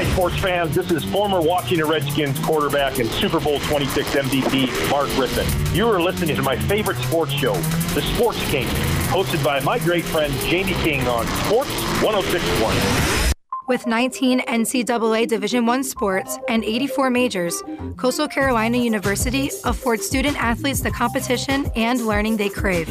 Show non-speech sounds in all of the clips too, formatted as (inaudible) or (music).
Hi, sports fans. This is former Washington Redskins quarterback and Super Bowl 26 MVP Mark Rypien. You are listening to my favorite sports show, The Sports King, hosted by my great friend Jamie King on Sports 1061. With 19 NCAA Division I sports and 84 majors, Coastal Carolina University affords student athletes the competition and learning they crave.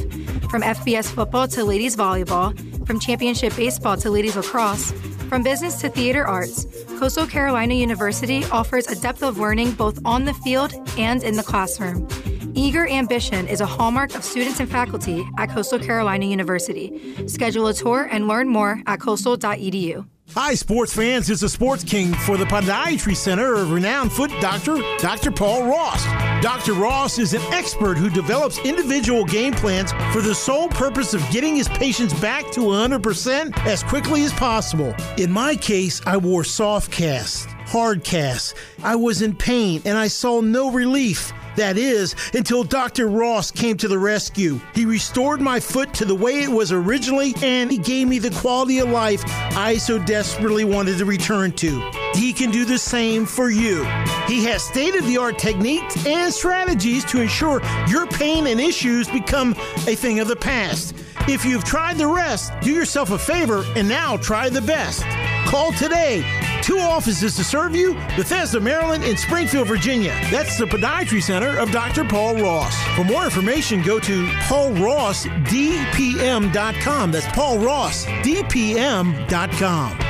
From FBS football to ladies volleyball, from championship baseball to ladies lacrosse, from business to theater arts, Coastal Carolina University offers a depth of learning both on the field and in the classroom. Eager ambition is a hallmark of students and faculty at Coastal Carolina University. Schedule a tour and learn more at coastal.edu. Hi, sports fans. It's the Sports King for the Podiatry Center of renowned foot doctor, Dr. Paul Ross. Dr. Ross is an expert who develops individual game plans for the sole purpose of getting his patients back to 100% as quickly as possible. In my case, I wore soft casts, hard casts. I was in pain and I saw no relief. That is, until Dr. Ross came to the rescue. He restored my foot to the way it was originally, and he gave me the quality of life I so desperately wanted to return to. He can do the same for you. He has state of the art techniques and strategies to ensure your pain and issues become a thing of the past. If you've tried the rest, do yourself a favor and now try the best. Call today. Two offices to serve you Bethesda, Maryland, and Springfield, Virginia. That's the Podiatry Center of Dr. Paul Ross. For more information, go to paulrossdpm.com. That's paulrossdpm.com.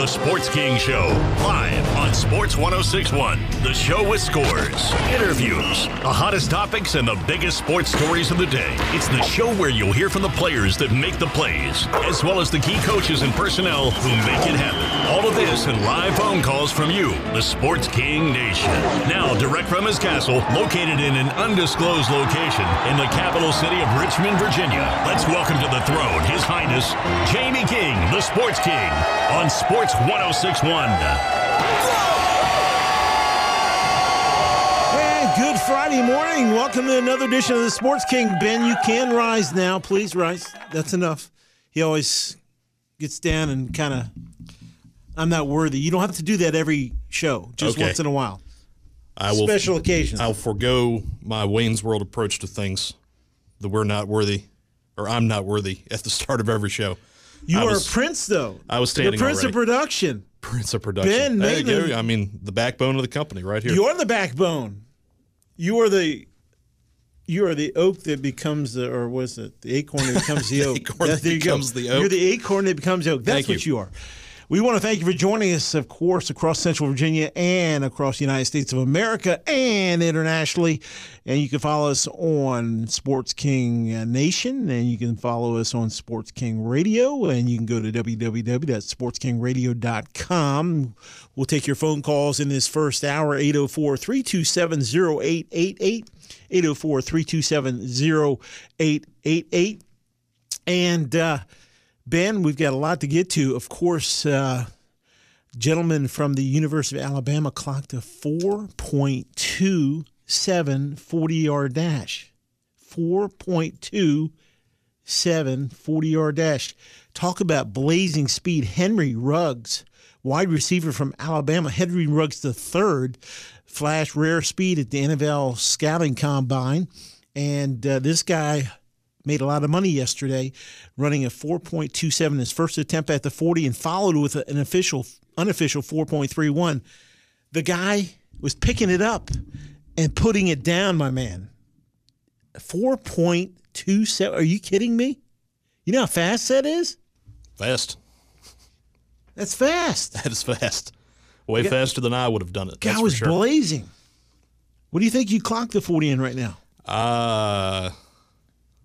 the Sports King Show, live on Sports 1061. The show with scores, interviews, the hottest topics, and the biggest sports stories of the day. It's the show where you'll hear from the players that make the plays, as well as the key coaches and personnel who make it happen. All of this and live phone calls from you, the Sports King Nation. Now, direct from his castle, located in an undisclosed location in the capital city of Richmond, Virginia. Let's welcome to the throne His Highness Jamie King, the Sports King, on Sports 1061. And good Friday morning. Welcome to another edition of the Sports King. Ben, you can rise now. Please rise. That's enough. He always gets down and kind of, I'm not worthy. You don't have to do that every show, just Okay. once in a while. I will Special occasions. I'll forego my Wayne's World approach to things that we're not worthy or I'm not worthy at the start of every show. You I are was- a prince, though. I was standing. The standing prince of production. Prince of production. Ben There you go. Maitland. I mean, the backbone of the company right here. You are the backbone. You are the. You are the oak that becomes the, or was it the acorn that becomes the (laughs) oak? The acorn that go. becomes the oak. You're the acorn that becomes the oak. That's Thank what you. you are. We want to thank you for joining us, of course, across Central Virginia and across the United States of America and internationally. And you can follow us on Sports King uh, Nation, and you can follow us on Sports King Radio, and you can go to www.sportskingradio.com. We'll take your phone calls in this first hour, 804 327 0888. 804 327 0888. And, uh, Ben, we've got a lot to get to. Of course, uh, from the University of Alabama clocked a 4.27 40 yard dash. 4.27 40 yard dash. Talk about blazing speed. Henry Ruggs, wide receiver from Alabama. Henry Ruggs the third, flash rare speed at the NFL scouting combine. And uh, this guy made a lot of money yesterday, running a 4.27 his first attempt at the 40 and followed with an official unofficial 4.31. The guy was picking it up and putting it down, my man. 4.27. Are you kidding me? You know how fast that is? Fast. That's fast. That is fast. Way faster than I would have done it. Guy was sure. blazing. What do you think you clocked the 40 in right now? Uh,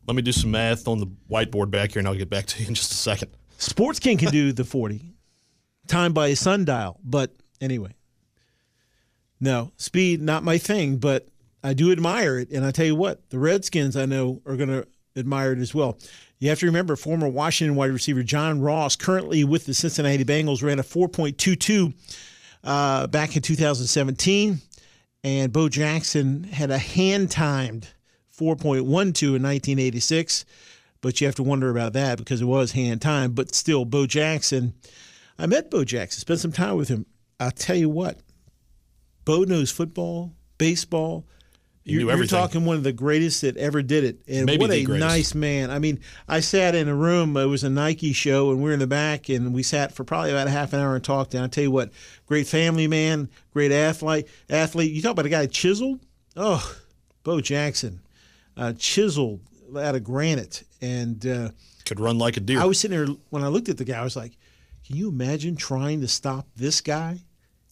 let me do some math on the whiteboard back here, and I'll get back to you in just a second. Sports King can do the 40, time by a sundial. But anyway, no, speed, not my thing, but I do admire it. And I tell you what, the Redskins I know are going to admire it as well. You have to remember former Washington wide receiver John Ross, currently with the Cincinnati Bengals, ran a 4.22 uh, back in 2017. And Bo Jackson had a hand timed 4.12 in 1986. but you have to wonder about that because it was hand time. But still, Bo Jackson, I met Bo Jackson, spent some time with him. I'll tell you what, Bo knows football, baseball. He you're. You're talking one of the greatest that ever did it, and Maybe what a greatest. nice man. I mean, I sat in a room. It was a Nike show, and we were in the back, and we sat for probably about a half an hour and talked. And I tell you what, great family man, great athlete. Athlete. You talk about a guy chiseled. Oh, Bo Jackson, uh, chiseled out of granite, and uh, Could run like a deer. I was sitting there when I looked at the guy. I was like, "Can you imagine trying to stop this guy?"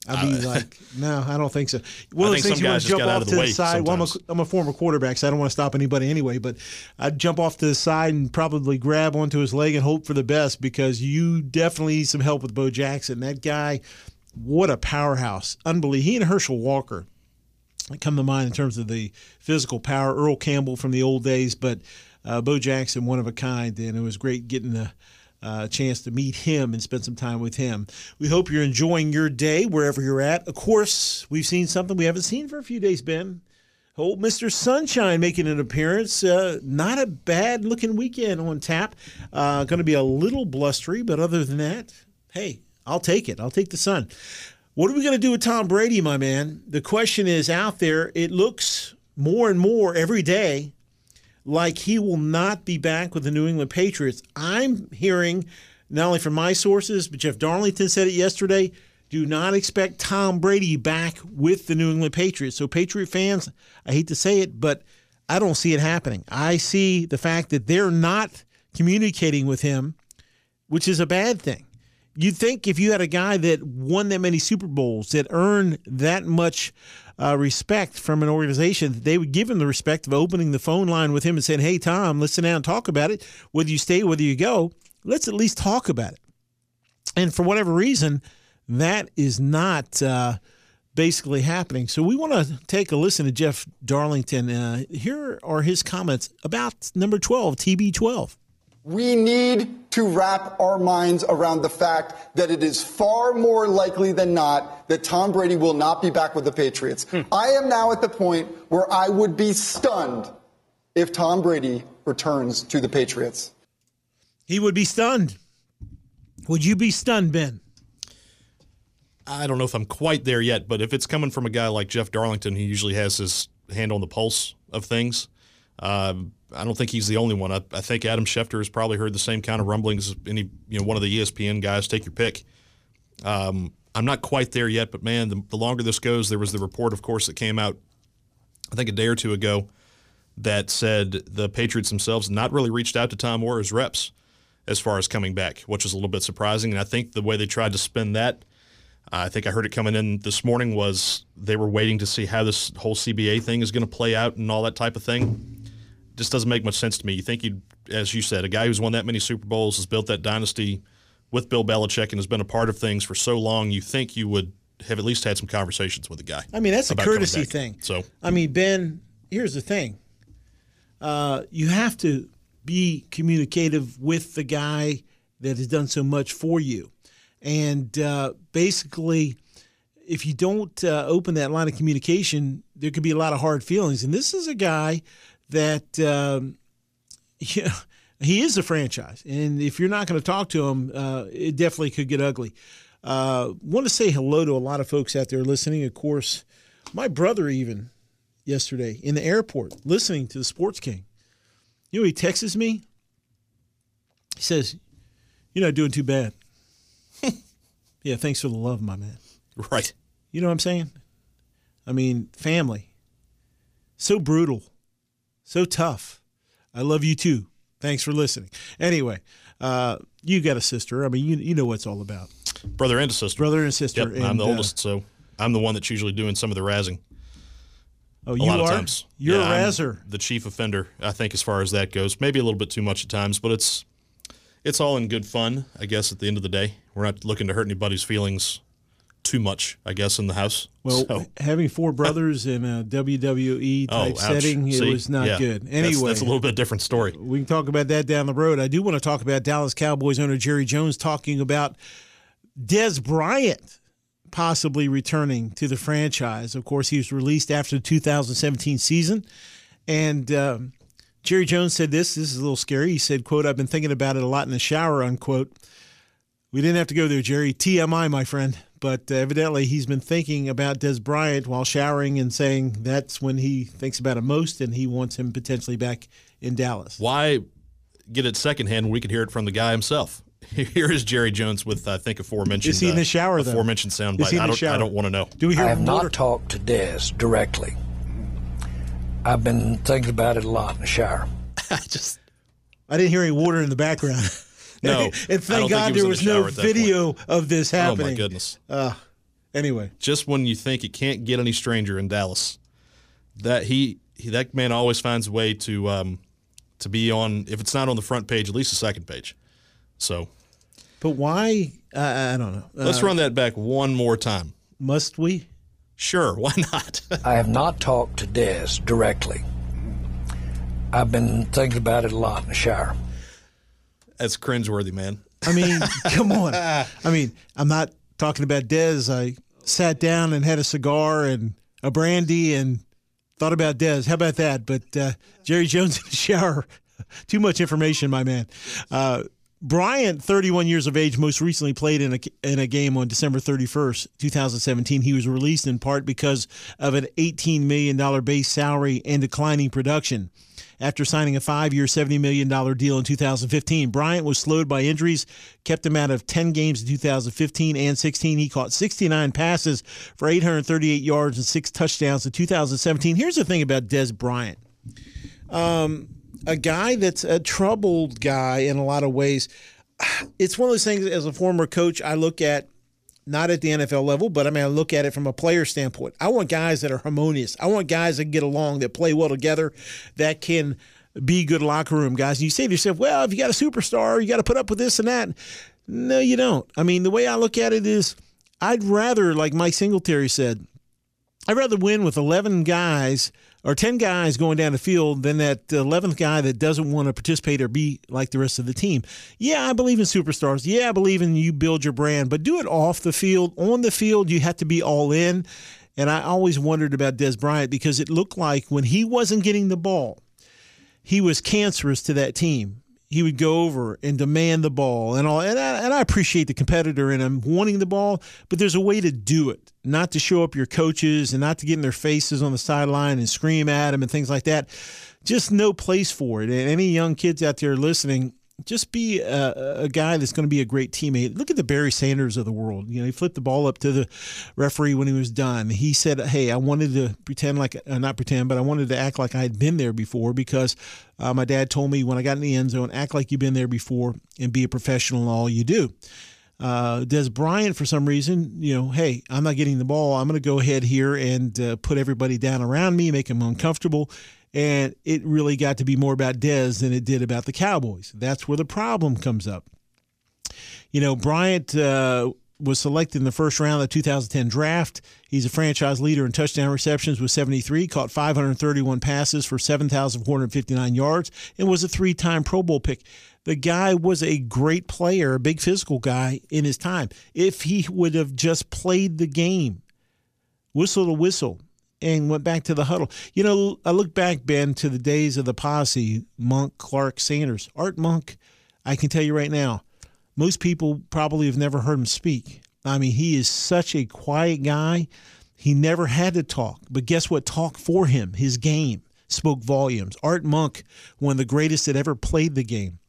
I'd be like, (laughs) "No, I don't think so." One I of the things you want to jump off of to the side. Well, I'm a. I'm a former quarterback, so I don't want to stop anybody anyway. But I'd jump off to the side and probably grab onto his leg and hope for the best because you definitely need some help with Bo Jackson. That guy, what a powerhouse! Unbelievable. He and Herschel Walker come to mind in terms of the physical power. Earl Campbell from the old days, but uh, Bo Jackson, one of a kind, and it was great getting a uh, chance to meet him and spend some time with him. We hope you're enjoying your day wherever you're at. Of course, we've seen something we haven't seen for a few days, Ben. Old Mr. Sunshine making an appearance. Uh, not a bad looking weekend on tap. Uh, Going to be a little blustery, but other than that, hey, I'll take it. I'll take the sun. What are we going to do with Tom Brady, my man? The question is out there. It looks more and more every day like he will not be back with the New England Patriots. I'm hearing not only from my sources, but Jeff Darlington said it yesterday. Do not expect Tom Brady back with the New England Patriots. So, Patriot fans, I hate to say it, but I don't see it happening. I see the fact that they're not communicating with him, which is a bad thing. You'd think if you had a guy that won that many Super Bowls, that earned that much uh, respect from an organization, they would give him the respect of opening the phone line with him and saying, "Hey, Tom, let's sit down and talk about it. Whether you stay, whether you go, let's at least talk about it." And for whatever reason, that is not uh, basically happening. So we want to take a listen to Jeff Darlington. Uh, here are his comments about number twelve, TB12. We need to wrap our minds around the fact that it is far more likely than not that Tom Brady will not be back with the Patriots. I am now at the point where I would be stunned if Tom Brady returns to the Patriots. He would be stunned. Would you be stunned, Ben? I don't know if I'm quite there yet, but if it's coming from a guy like Jeff Darlington, who usually has his hand on the pulse of things. Um, I don't think he's the only one. I, I think Adam Schefter has probably heard the same kind of rumblings as any you know one of the ESPN guys. Take your pick. Um, I'm not quite there yet, but man, the, the longer this goes, there was the report, of course, that came out, I think a day or two ago, that said the Patriots themselves not really reached out to Tom or his reps as far as coming back, which is a little bit surprising. And I think the way they tried to spin that, I think I heard it coming in this morning was they were waiting to see how this whole CBA thing is going to play out and all that type of thing. Just doesn't make much sense to me. You think you, as you said, a guy who's won that many Super Bowls has built that dynasty with Bill Belichick and has been a part of things for so long. You think you would have at least had some conversations with the guy. I mean, that's a courtesy thing. So I mean, Ben, here's the thing. Uh, you have to be communicative with the guy that has done so much for you. And uh, basically, if you don't uh, open that line of communication, there could be a lot of hard feelings. And this is a guy that, um, (laughs) yeah, he is a franchise. And if you're not going to talk to him, uh, it definitely could get ugly. Uh, want to say hello to a lot of folks out there listening. Of course, my brother even yesterday in the airport listening to the Sports King. You know, he texts me. He says, "You're not doing too bad." (laughs) yeah, thanks for the love, my man. right, You know what I'm saying? I mean, family. So brutal. So tough. I love you too. Thanks for listening. Anyway, uh, you got a sister. I mean, you you know what it's all about. brother and a sister. Brother and sister. Yep, I'm the uh, oldest, so I'm the one that's usually doing some of the razzing. oh, a you lot are. of times. You're Yeah, a I'm razzer. the chief offender, I think, as far as that goes. Maybe a little bit too much at times, but it's it's all in good fun, I guess. At the end of the day, we're not looking to hurt anybody's feelings too much, I guess, in the house. Well, So- having four (laughs) brothers in a WWE oh, type ouch. setting, it See? was not Yeah. good. That's- Anyway, that's, a little bit different story. we can talk about that down the road. I do want to talk about Dallas Cowboys owner Jerry Jones talking about Dez Bryant possibly returning to the franchise. Of course, he was released after the 2017 season, and um, Jerry Jones said this. This is a little scary. He said, "quote I've been thinking about it a lot in the shower." Unquote. We didn't have to go there, Jerry. TMI, my friend. But uh, evidently, he's been thinking about Dez Bryant while showering and saying that's when he thinks about it most, and he wants him potentially back in Dallas. Why get it secondhand when we could hear it from the guy himself? (laughs) Here is Jerry Jones with I think aforementioned. Is he in the shower? Uh, though? aforementioned sound Is he in I the don't. shower? I don't want to know. Do we hear I have water? not talked to Dez directly. I've been thinking about it a lot in the shower. (laughs) I just I didn't hear any water in the background. (laughs) No, (laughs) and thank God there was was no shower at video of this happening. oh my goodness. Anyway, Just when you think it can't get any stranger in Dallas, that he, he that man always finds a way to um, to be on. If it's not on the front page, at least the second page. So but why? Uh, I don't know. Uh, let's run that back one more time. must we? Sure, (laughs) why not? I have not talked to Dez directly. I've been thinking about it a lot in the shower. That's cringeworthy, man. I mean, (laughs) come on. I mean, I'm not talking about Dez. I sat down and had a cigar and a brandy and thought about Dez. How about that? But uh, Jerry Jones in the shower. (laughs) Too much information, my man. Uh, Bryant, 31 years of age, most recently played in a in a game on December 31st, 2017. He was released in part because of an 18 million dollar base salary and declining production. After signing a five-year, $70 million deal in 2015, Bryant was slowed by injuries, kept him out of 10 games in 2015 and 16. He caught 69 passes for 838 yards and six touchdowns in 2017. Here's the thing about Dez Bryant um, a guy that's a troubled guy in a lot of ways. (sighs) It's one of those things as a former coach, I look at not at the NFL level, but I mean, I look at it from a player standpoint. I want guys that are harmonious. I want guys that get along, that play well together, that can be good locker room guys. And you say to yourself, well, if you got a superstar, you got to put up with this and that. No, you don't. I mean, the way I look at it is I'd rather, like Mike Singletary said, I'd rather win with 11 guys or 10 guys going down the field than that 11th guy that doesn't want to participate or be like the rest of the team. Yeah, I believe in superstars. Yeah, I believe in you build your brand, but do it off the field. On the field, you have to be all in. And I always wondered about Dez Bryant because it looked like when he wasn't getting the ball, he was cancerous to that team. He would go over and demand the ball and all. And I, and I appreciate the competitor and I'm wanting the ball, but there's a way to do it, not to show up your coaches and not to get in their faces on the sideline and scream at them and things like that. Just no place for it. And any young kids out there listening, just be a, a guy that's going to be a great teammate. Look at the Barry Sanders of the world. You know, he flipped the ball up to the referee when he was done. He said, "Hey, I wanted to pretend like uh, not pretend, but I wanted to act like I had been there before because uh, my dad told me when I got in the end zone, act like you've been there before and be a professional in all you do." Uh, Dez Bryant, for some reason, you know, hey, I'm not getting the ball. I'm going to go ahead here and uh, put everybody down around me, make them uncomfortable. And it really got to be more about Dez than it did about the Cowboys. That's where the problem comes up. You know, Bryant uh, was selected in the first round of the 2010 draft. He's a franchise leader in touchdown receptions with 73, caught 531 passes for 7,459 yards, and was a three time Pro Bowl pick. The guy was a great player, a big physical guy in his time. If he would have just played the game, whistle to whistle, and went back to the huddle. You know, I look back, Ben, to the days of the posse Monk, Clark, Sanders. Art Monk, I can tell you right now, most people probably have never heard him speak. I mean, he is such a quiet guy. He never had to talk. But guess what? Talk for him. His game spoke volumes. Art Monk, one of the greatest that ever played the game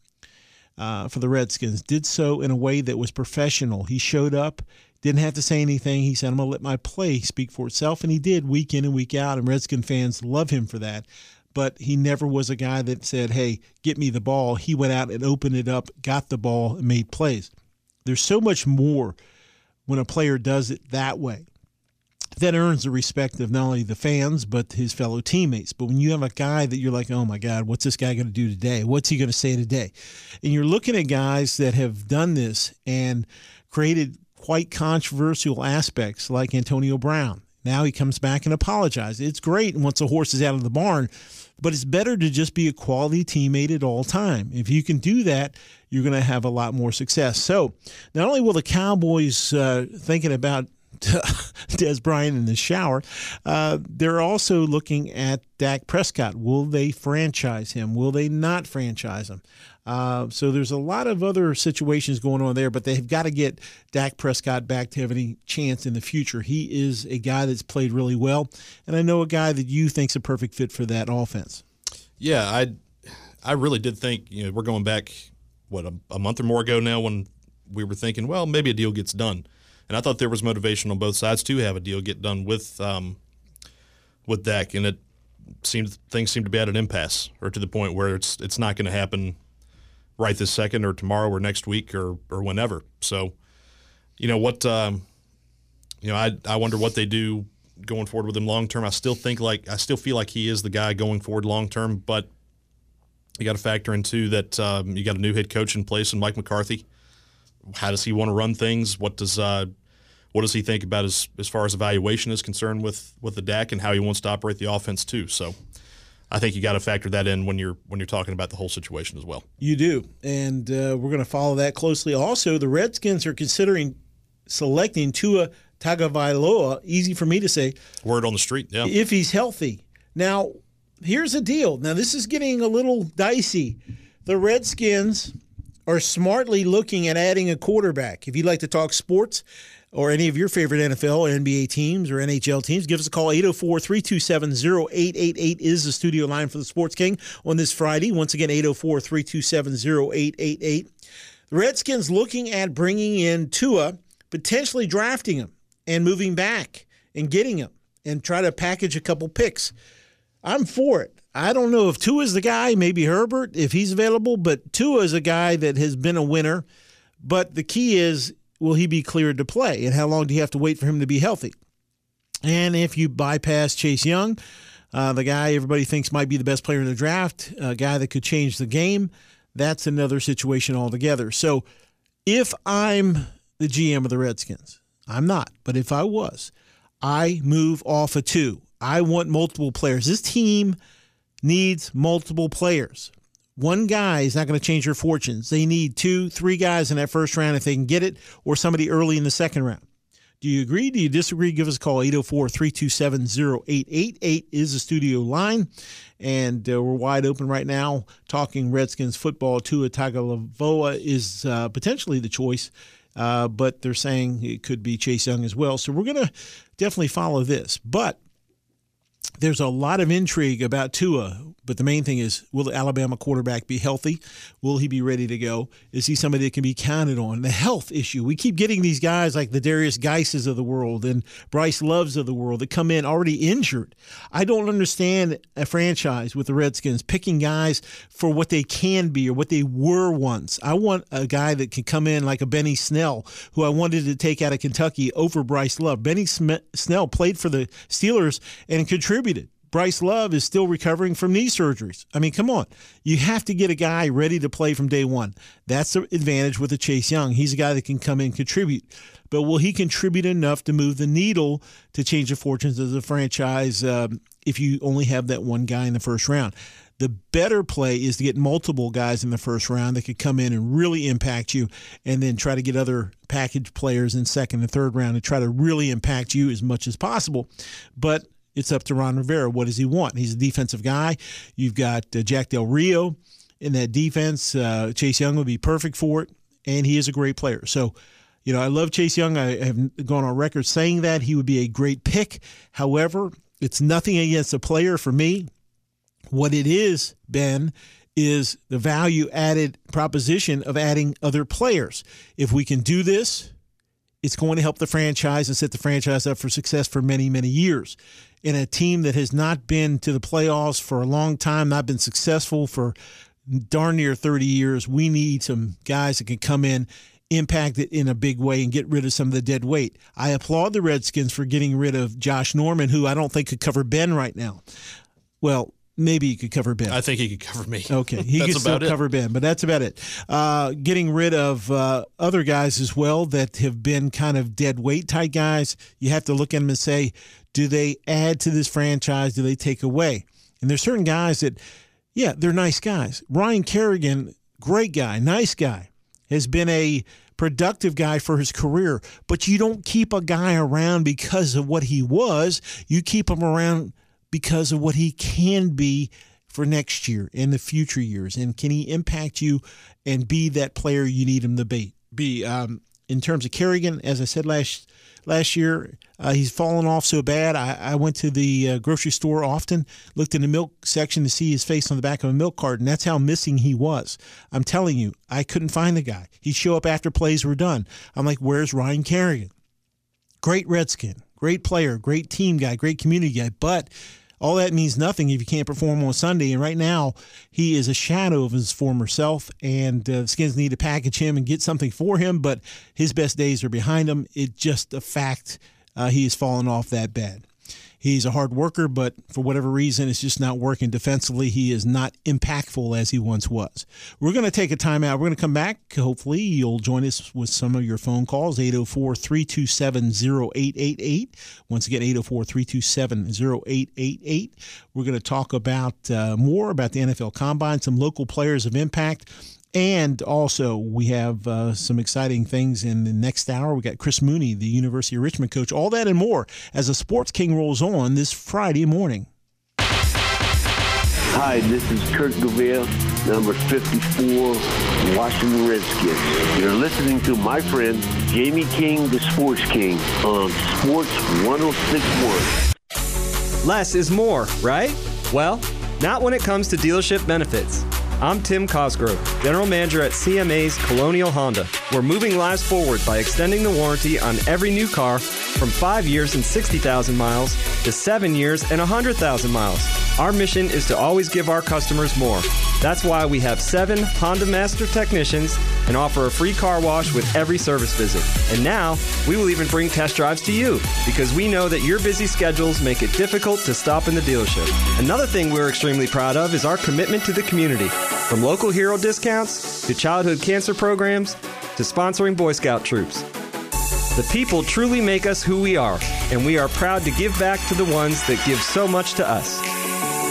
uh, for the Redskins, did so in a way that was professional. He showed up, didn't have to say anything. He said, I'm going to let my play speak for itself. And he did week in and week out. And Redskin fans love him for that. But he never was a guy that said, Hey, get me the ball. He went out and opened it up, got the ball, and made plays. There's so much more when a player does it that way that earns the respect of not only the fans but his fellow teammates. But when you have a guy that you're like, oh my God, what's this guy going to do today? What's he going to say today? And you're looking at guys that have done this and created quite controversial aspects, like Antonio Brown. Now he comes back and apologizes. It's great once the horse is out of the barn, but it's better to just be a quality teammate at all time. If you can do that, you're going to have a lot more success. So, not only will the Cowboys uh, thinking about (laughs) Dez Bryant in the shower. Uh, they're also looking at Dak Prescott. Will they franchise him? Will they not franchise him? Uh, so there's a lot of other situations going on there, but they've got to get Dak Prescott back to have any chance in the future. He is a guy that's played really well, and I know a guy that you think's a perfect fit for that offense. Yeah, I I really did think you know we're going back what a, a month or more ago now when we were thinking well maybe a deal gets done, and I thought there was motivation on both sides to have a deal get done with um, with Dak, and it seemed things seem to be at an impasse or to the point where it's it's not going to happen right this second or tomorrow or next week or or whenever. So, you know what, um, you know, I I wonder what they do going forward with him long term. I still think like I still feel like he is the guy going forward long term, but you got to factor in too that um, you got a new head coach in place and Mike McCarthy. How does he want to run things? What does uh, what does he think about as as far as evaluation is concerned with with the Dak and how he wants to operate the offense too? So I think you got to factor that in when you're when you're talking about the whole situation as well. You do, and uh, we're going to follow that closely. Also, the Redskins are considering selecting Tua Tagovailoa. Easy for me to say. Word on the street, yeah. If he's healthy. Now, here's the deal. Now, this is getting a little dicey. The Redskins are smartly looking at adding a quarterback. If you'd like to talk sports, or any of your favorite NFL or NBA teams or NHL teams, give us a call. 804 327 0888 is the studio line for the Sports King on this Friday. Once again, 804 327 0888. The Redskins looking at bringing in Tua, potentially drafting him and moving back and getting him and try to package a couple picks. I'm for it. I don't know if Tua is the guy, maybe Herbert, if he's available, but Tua is a guy that has been a winner. But the key is will he be cleared to play? And how long do you have to wait for him to be healthy? And if you bypass Chase Young, uh, the guy everybody thinks might be the best player in the draft, a guy that could change the game, that's another situation altogether. So if I'm the GM of the Redskins, I'm not, but if I was, I move off a two. I want multiple players. This team needs multiple players. One guy is not going to change your fortunes. They need two, three guys in that first round if they can get it, or somebody early in the second round. Do you agree? Do you disagree? Give us a call. 804 327 0888 is the studio line. And uh, we're wide open right now talking Redskins football. Tua Tagovailoa is uh, potentially the choice, uh, but they're saying it could be Chase Young as well. So we're going to definitely follow this. But there's a lot of intrigue about Tua, but the main thing is will the Alabama quarterback be healthy? Will he be ready to go? Is he somebody that can be counted on? The health issue. We keep getting these guys like the Derrius Guices of the world and Bryce Loves of the world that come in already injured. I don't understand a franchise with the Redskins picking guys for what they can be or what they were once. I want a guy that can come in like a Benny Snell, who I wanted to take out of Kentucky over Bryce Love. Benny Snell played for the Steelers and contributed. Bryce Love is still recovering from knee surgeries. I mean, come on. You have to get a guy ready to play from day one. That's the advantage with a Chase Young. He's a guy that can come in and contribute. But will he contribute enough to move the needle to change the fortunes of the franchise um, if you only have that one guy in the first round? The better play is to get multiple guys in the first round that could come in and really impact you, and then try to get other package players in second and third round and try to really impact you as much as possible. But it's up to Ron Rivera. What does he want? He's a defensive guy. You've got uh, Jack Del Rio in that defense. Uh, Chase Young would be perfect for it, and he is a great player. So, you know, I love Chase Young. I have gone on record saying that he would be a great pick. However, it's nothing against the player for me. What it is, Ben, is the value added proposition of adding other players. If we can do this, it's going to help the franchise and set the franchise up for success for many, many years in a team that has not been to the playoffs for a long time, not been successful for darn near 30 years. We need some guys that can come in, impact it in a big way, and get rid of some of the dead weight. I applaud the Redskins for getting rid of Josh Norman, who I don't think could cover Ben right now. Well, maybe he could cover Ben. I think he could cover me. Okay, (laughs) he could still it. cover Ben, but that's about it. Uh, getting rid of uh, other guys as well that have been kind of dead weight type guys. You have to look at them and say, do they add to this franchise? Do they take away? And there's certain guys that, yeah, they're nice guys. Ryan Kerrigan, great guy, nice guy, has been a productive guy for his career. But you don't keep a guy around because of what he was. You keep him around because of what he can be for next year and the future years. And can he impact you and be that player you need him to be? Be um, in terms of Kerrigan, as I said last last year. Uh, he's fallen off so bad. I, I went to the uh, grocery store often, looked in the milk section to see his face on the back of a milk carton. That's how missing he was. I'm telling you, I couldn't find the guy. He'd show up after plays were done. I'm like, where's Ryan Kerrigan? Great Redskin, great player, great team guy, great community guy, but all that means nothing if you can't perform on Sunday. And right now, he is a shadow of his former self, and uh, Skins need to package him and get something for him. But his best days are behind him. It's just a fact uh, he has fallen off that bad. He's a hard worker, but for whatever reason, it's just not working defensively. He is not impactful as he once was. We're going to take a timeout. We're going to come back. Hopefully, you'll join us with some of your phone calls 804 327 0888. Once again, 804 327 0888. We're going to talk about uh, more about the NFL Combine, some local players of impact. And also, we have uh, some exciting things in the next hour. We got Chris Mooney, the University of Richmond coach. All that and more as the Sports King rolls on this Friday morning. Hi, this is Kurt Gouveia, number 54, Washington Redskins. You're listening to my friend Jamie King, the Sports King, on Sports 1061. Less is more, right? Well, not when it comes to dealership benefits. I'm Tim Cosgrove, General Manager at CMA's Colonial Honda. We're moving lives forward by extending the warranty on every new car from 5 years and 60,000 miles to 7 years and 100,000 miles. Our mission is to always give our customers more. That's why we have 7 Honda Master technicians and offer a free car wash with every service visit. And now, we will even bring test drives to you because we know that your busy schedules make it difficult to stop in the dealership. Another thing we're extremely proud of is our commitment to the community. From local hero discounts to childhood cancer programs to sponsoring Boy Scout troops. The people truly make us who we are, and we are proud to give back to the ones that give so much to us.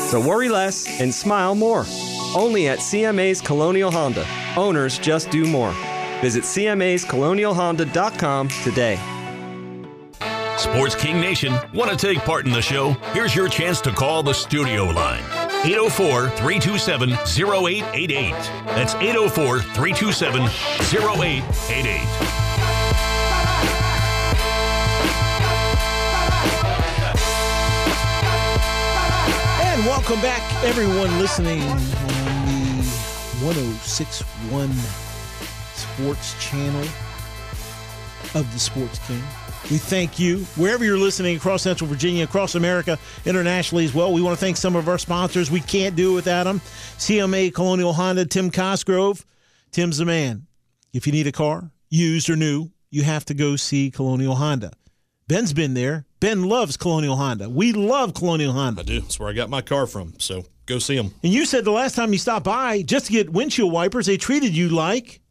So worry less and smile more. Only at CMA's Colonial Honda. Owners just do more. Visit CMA'sColonialHonda.com today. Sports King Nation, want to take part in the show? Here's your chance to call the studio line. 804 327 0888. That's 804 327 0888. And welcome back, everyone listening on the 1061 Sports Channel of the Sports King. We thank you wherever you're listening across Central Virginia, across America, internationally as well. We want to thank some of our sponsors. We can't do it without them. CMA Colonial Honda, Tim Cosgrove. Tim's the man. If you need a car, used or new, you have to go see Colonial Honda. Ben's been there. Ben loves Colonial Honda. We love Colonial Honda. I do. That's where I got my car from. So go see them. And you said the last time you stopped by just to get windshield wipers, they treated you like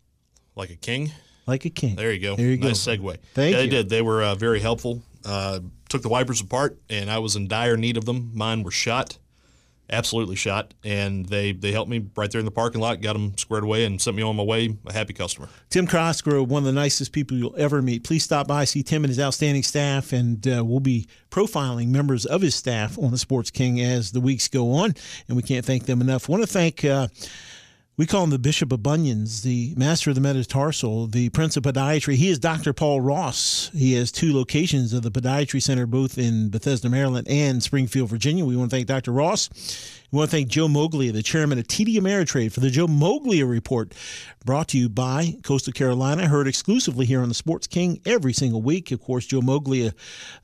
Like a king. Like a king. There you go. There you go. nice segue. Thank yeah, you. They did. They were uh, very helpful. Uh, took the wipers apart, and I was in dire need of them. Mine were shot, absolutely shot, and they they helped me right there in the parking lot, got them squared away, and sent me on my way. A happy customer. Tim Cosgrove, one of the nicest people you'll ever meet. Please stop by, see Tim and his outstanding staff, and uh, we'll be profiling members of his staff on the Sports King as the weeks go on, and we can't thank them enough. I want to thank. We call him the Bishop of Bunions, the master of the metatarsal, the prince of podiatry. He is Dr. Paul Ross. He has two locations of the Podiatry Center, both in Bethesda, Maryland and Springfield, Virginia. We want to thank Dr. Ross. We want to thank Joe Moglia, the chairman of TD Ameritrade, for the Joe Moglia Report, brought to you by Coastal Carolina, heard exclusively here on the Sports King every single week. Of course, Joe Moglia,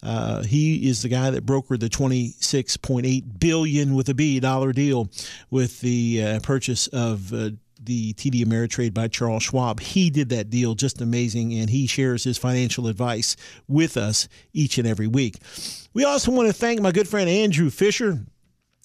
uh, he is the guy that brokered the 26.8 billion with a B dollar deal with the uh, purchase of. Uh, the TD Ameritrade by Charles Schwab. He did that deal just amazing, and he shares his financial advice with us each and every week. We also want to thank my good friend Andrew Fisher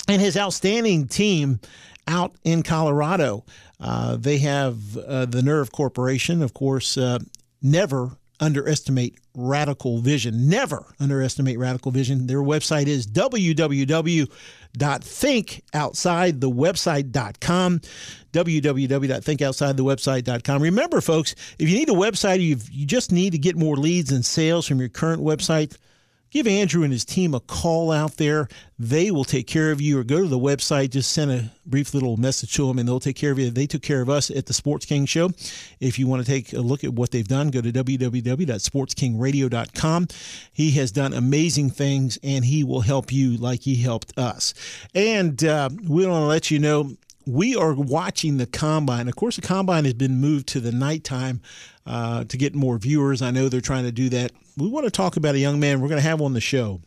and his outstanding team out in Colorado. Uh, they have uh, the Nerve Corporation, of course, uh, never underestimate Radical Vision. Never underestimate Radical Vision. Their website is www.thinkoutsidethewebsite.com. www.thinkoutsidethewebsite.com. Remember, folks, if you need a website, you you just need to get more leads and sales from your current website give Andrew and his team a call out there. They will take care of you, or go to the website, just send a brief little message to them, and they'll take care of you. They took care of us at the Sports King Show. If you want to take a look at what they've done, go to www.sportskingradio.com. He has done amazing things, and he will help you like he helped us. And uh, we want to let you know we are watching the combine. Of course, the combine has been moved to the nighttime uh, to get more viewers. I know they're trying to do that. We want to talk about a young man we're going to have on the show.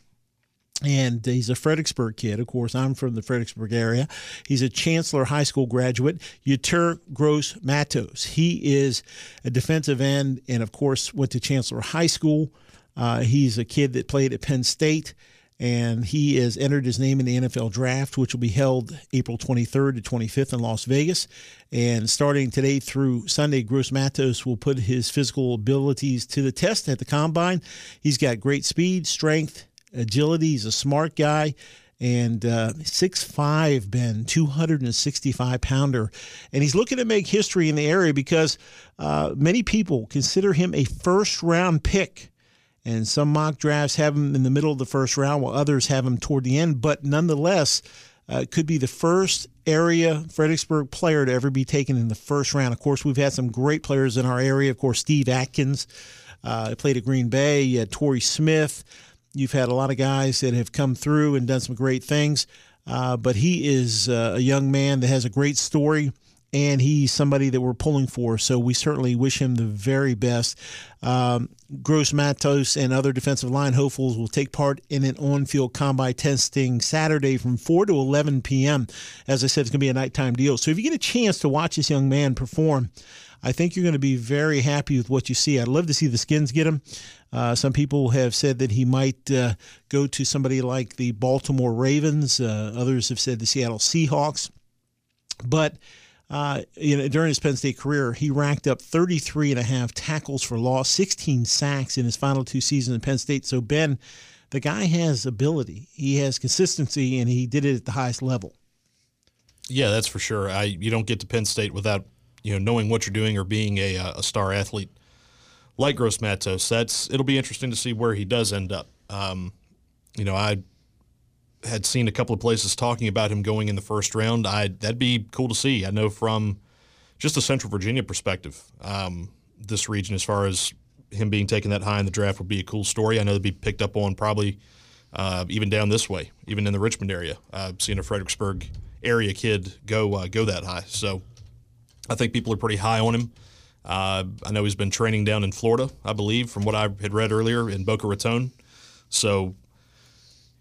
And he's a Fredericksburg kid. Of course, I'm from the Fredericksburg area. He's a Chancellor High School graduate, Yetur Gross Matos. He is a defensive end and, of course, went to Chancellor High School. Uh, he's a kid that played at Penn State and he has entered his name in the NFL draft, which will be held April 23rd to 25th in Las Vegas. And starting today through Sunday, Gross Matos will put his physical abilities to the test at the combine. He's got great speed, strength, agility. He's a smart guy. And uh, 6'5, Ben, 265 pounder. And he's looking to make history in the area because uh, many people consider him a first round pick and some mock drafts have him in the middle of the first round, while others have him toward the end. But nonetheless, uh, could be the first area Fredericksburg player to ever be taken in the first round. Of course, we've had some great players in our area. Of course, Steve Atkins uh, played at Green Bay. You had Torrey Smith. You've had a lot of guys that have come through and done some great things. Uh, but he is uh, a young man that has a great story and he's somebody that we're pulling for. So we certainly wish him the very best. Um, Gross Matos and other defensive line hopefuls will take part in an on field combine testing Saturday from 4 to 11 p.m. As I said, it's going to be a nighttime deal. So if you get a chance to watch this young man perform, I think you're going to be very happy with what you see. I'd love to see the Skins get him. Uh, some people have said that he might uh, go to somebody like the Baltimore Ravens. Uh, others have said the Seattle Seahawks. But uh, you know, during his Penn State career, he racked up 33 and a half tackles for loss, 16 sacks in his final two seasons in Penn State. So, Ben, the guy has ability, he has consistency, and he did it at the highest level. Yeah, that's for sure. I you don't get to Penn State without you know knowing what you're doing or being a, a star athlete like Gross Matos. That's it'll be interesting to see where he does end up. Um, you know, I had seen a couple of places talking about him going in the first round. I that'd be cool to see. I know from just a Central Virginia perspective, um, this region as far as him being taken that high in the draft would be a cool story. I know they'd be picked up on probably uh, even down this way, even in the Richmond area. Uh, seeing a Fredericksburg area kid go uh, go that high, so I think people are pretty high on him. Uh, I know he's been training down in Florida, I believe, from what I had read earlier in Boca Raton. So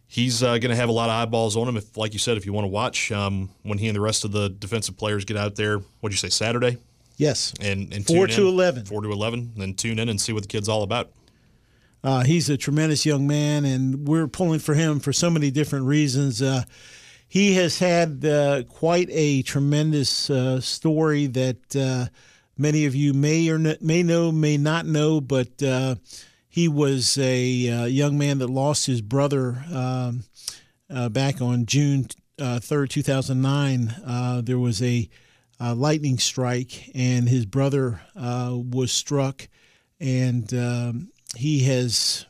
he's uh, going to have a lot of eyeballs on him. If, like you said, if you want to watch um, when he and the rest of the defensive players get out there, what'd you say, Saturday? Yes. And, and four to in, eleven. Four to eleven. Then tune in and see what the kid's all about. Uh, he's a tremendous young man, and we're pulling for him for so many different reasons. Uh, he has had uh, quite a tremendous uh, story that uh, many of you may or may know, may not know, but uh, he was a uh, young man that lost his brother um, uh, back on June uh, 3rd, 2009. Uh, there was a, a, lightning strike, and his brother uh, was struck, and um, he has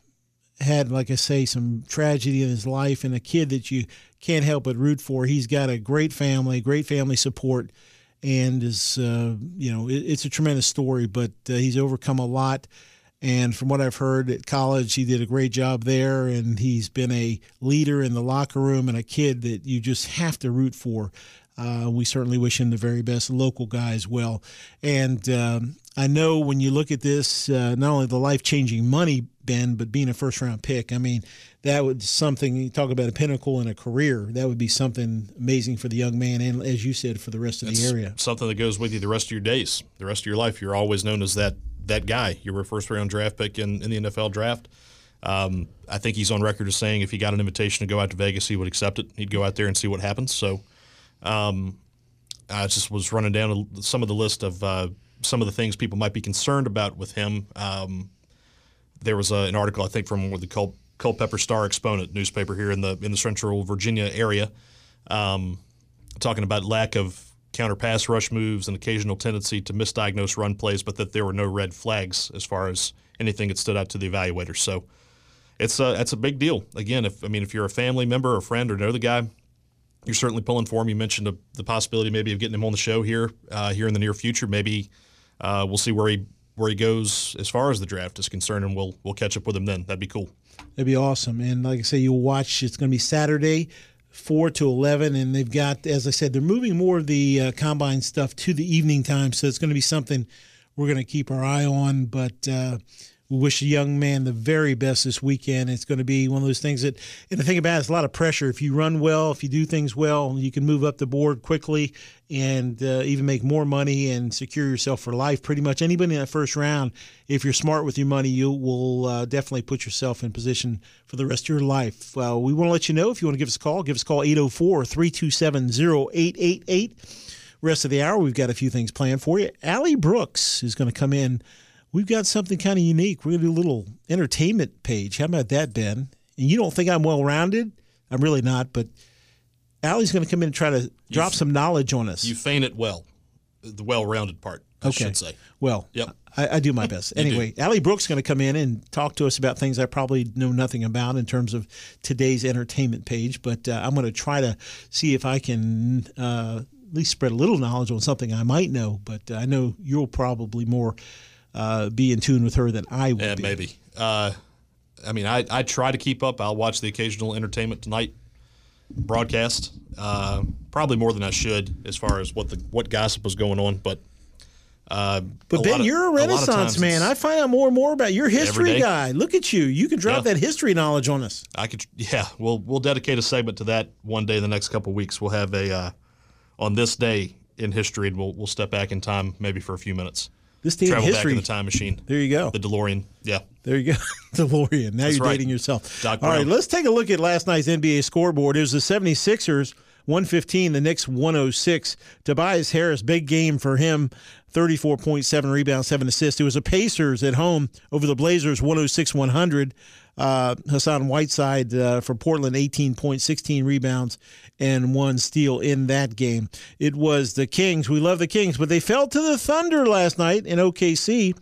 had, like I say, some tragedy in his life, and a kid that you can't help but root for. He's got a great family, great family support, and is uh, you know it, it's a tremendous story. But he's overcome a lot and from what I've heard at college, he did a great job there, and he's been a leader in the locker room and a kid that you just have to root for. Uh, we certainly wish him the very best, local guy as well. And um, I know when you look at this, uh, not only the life changing money, Ben, but being a first round pick, I mean, that would something you talk about a pinnacle in a career. That would be something amazing for the young man, and as you said, for the rest of That's the area. Something that goes with you the rest of your days, the rest of your life. You're always known as that that guy. You were a first round draft pick in, in the NFL draft. Um, I think he's on record as saying if he got an invitation to go out to Vegas, he would accept it. He'd go out there and see what happens. So um, I just was running down some of the list of uh, some of the things people might be concerned about with him. Um, there was a, an article I think from the Cul- Culpeper Star Exponent newspaper here in the in the Central Virginia area, um, talking about lack of counter pass rush moves and occasional tendency to misdiagnose run plays, but that there were no red flags as far as anything that stood out to the evaluators. So it's a it's a big deal. Again, if I mean if you're a family member or friend or know the guy, you're certainly pulling for him. You mentioned a, the possibility maybe of getting him on the show here uh, here in the near future. Maybe uh, we'll see where he where he goes as far as the draft is concerned, and we'll we'll catch up with him then. That'd be cool. That'd be awesome. And like I say, you'll watch. It's going to be Saturday. 4 to 11 and they've got as i said they're moving more of the uh, combine stuff to the evening time so it's going to be something we're going to keep our eye on but uh, we wish the young man the very best this weekend. It's going to be one of those things that, and the thing about it, it's a lot of pressure. If you run well, if you do things well, you can move up the board quickly and uh, even make more money and secure yourself for life. Pretty much anybody in that first round, if you're smart with your money, you will uh, definitely put yourself in position for the rest of your life. Uh, we want to let you know if you want to give us a call, give us a call 804 327 0888. Rest of the hour, we've got a few things planned for you. Ally Brooks is going to come in we've got something kind of unique. We're going to do a little entertainment page. How about that, Ben? And you don't think I'm well rounded? I'm really not, but Ally's going to come in and try to drop some knowledge on us. You feign it well, the well rounded part, I okay. should say. Well, yep. I, I do my (laughs) best. anyway, Ally Brooks is going to come in and talk to us about things I probably know nothing about in terms of today's entertainment page, but uh, I'm going to try to see if I can. Uh, at least spread a little knowledge on something I might know, but I know you'll probably more uh, be in tune with her than I would. Yeah, be. maybe. Uh, I mean, I, I try to keep up. I'll watch the occasional Entertainment Tonight broadcast, uh, probably more than I should as far as what the what gossip was going on. But uh, but Ben, of, you're a Renaissance a man. I find out more and more about your history guy. Look at you. You can drop yeah. that history knowledge on us. I could. Yeah, we'll we'll dedicate a segment to that one day. In the next couple weeks, we'll have a uh, on this day in history, and we'll we'll step back in time maybe for a few minutes. This day Travel in history. back in the time machine. There you go. The DeLorean. Yeah. There you go. (laughs) DeLorean. Now That's you're right. dating yourself. Doc All right, Brown. let's take a look at last night's NBA scoreboard. It was the 76ers 115, the Knicks 106. Tobias Harris, big game for him. 34.7 rebounds, 7 assists. It was the Pacers at home over the Blazers 106 100. Uh, Hassan Whiteside uh, for Portland, 18 points, 16 rebounds, and one steal in that game. It was the Kings. We love the Kings, but they fell to the Thunder last night in OKC.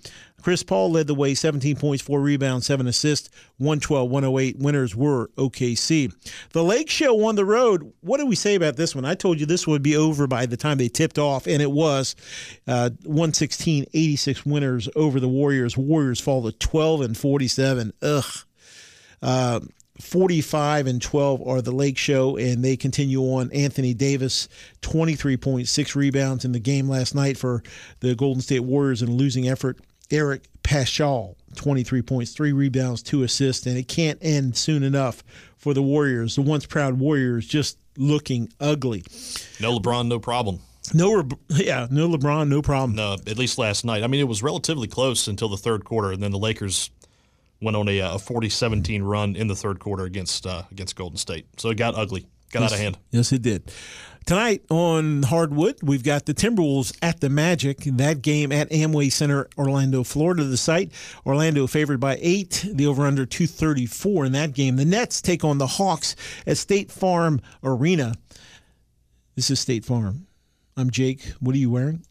Chris Paul led the way, 17 points, 4 rebounds, 7 assists, 112 108. Winners were OKC. The Lake Show on the road. What do we say about this one? I told you this would be over by the time they tipped off, and it was. Uh, 116 86 winners over the Warriors. Warriors fall to 12 and 47. Ugh. Uh, 45 and 12 are the Lake Show, and they continue on. Anthony Davis, 23.6 rebounds in the game last night for the Golden State Warriors in a losing effort. Eric Paschall, 23 points, three rebounds, two assists, and it can't end soon enough for the Warriors. The once proud Warriors just looking ugly. No LeBron, no problem. No, yeah, no LeBron, no problem. No, at least last night. I mean, it was relatively close until the third quarter, and then the Lakers went on a, a 40-17 run in the third quarter against uh, against Golden State. So it got ugly, got yes, out of hand. Yes, it did. Tonight on Hardwood, we've got the Timberwolves at the Magic. That game at Amway Center, Orlando, Florida. The site, Orlando favored by eight. The over/under 234 in that game. The Nets take on the Hawks at State Farm Arena. This is State Farm. I'm Jake. What are you wearing?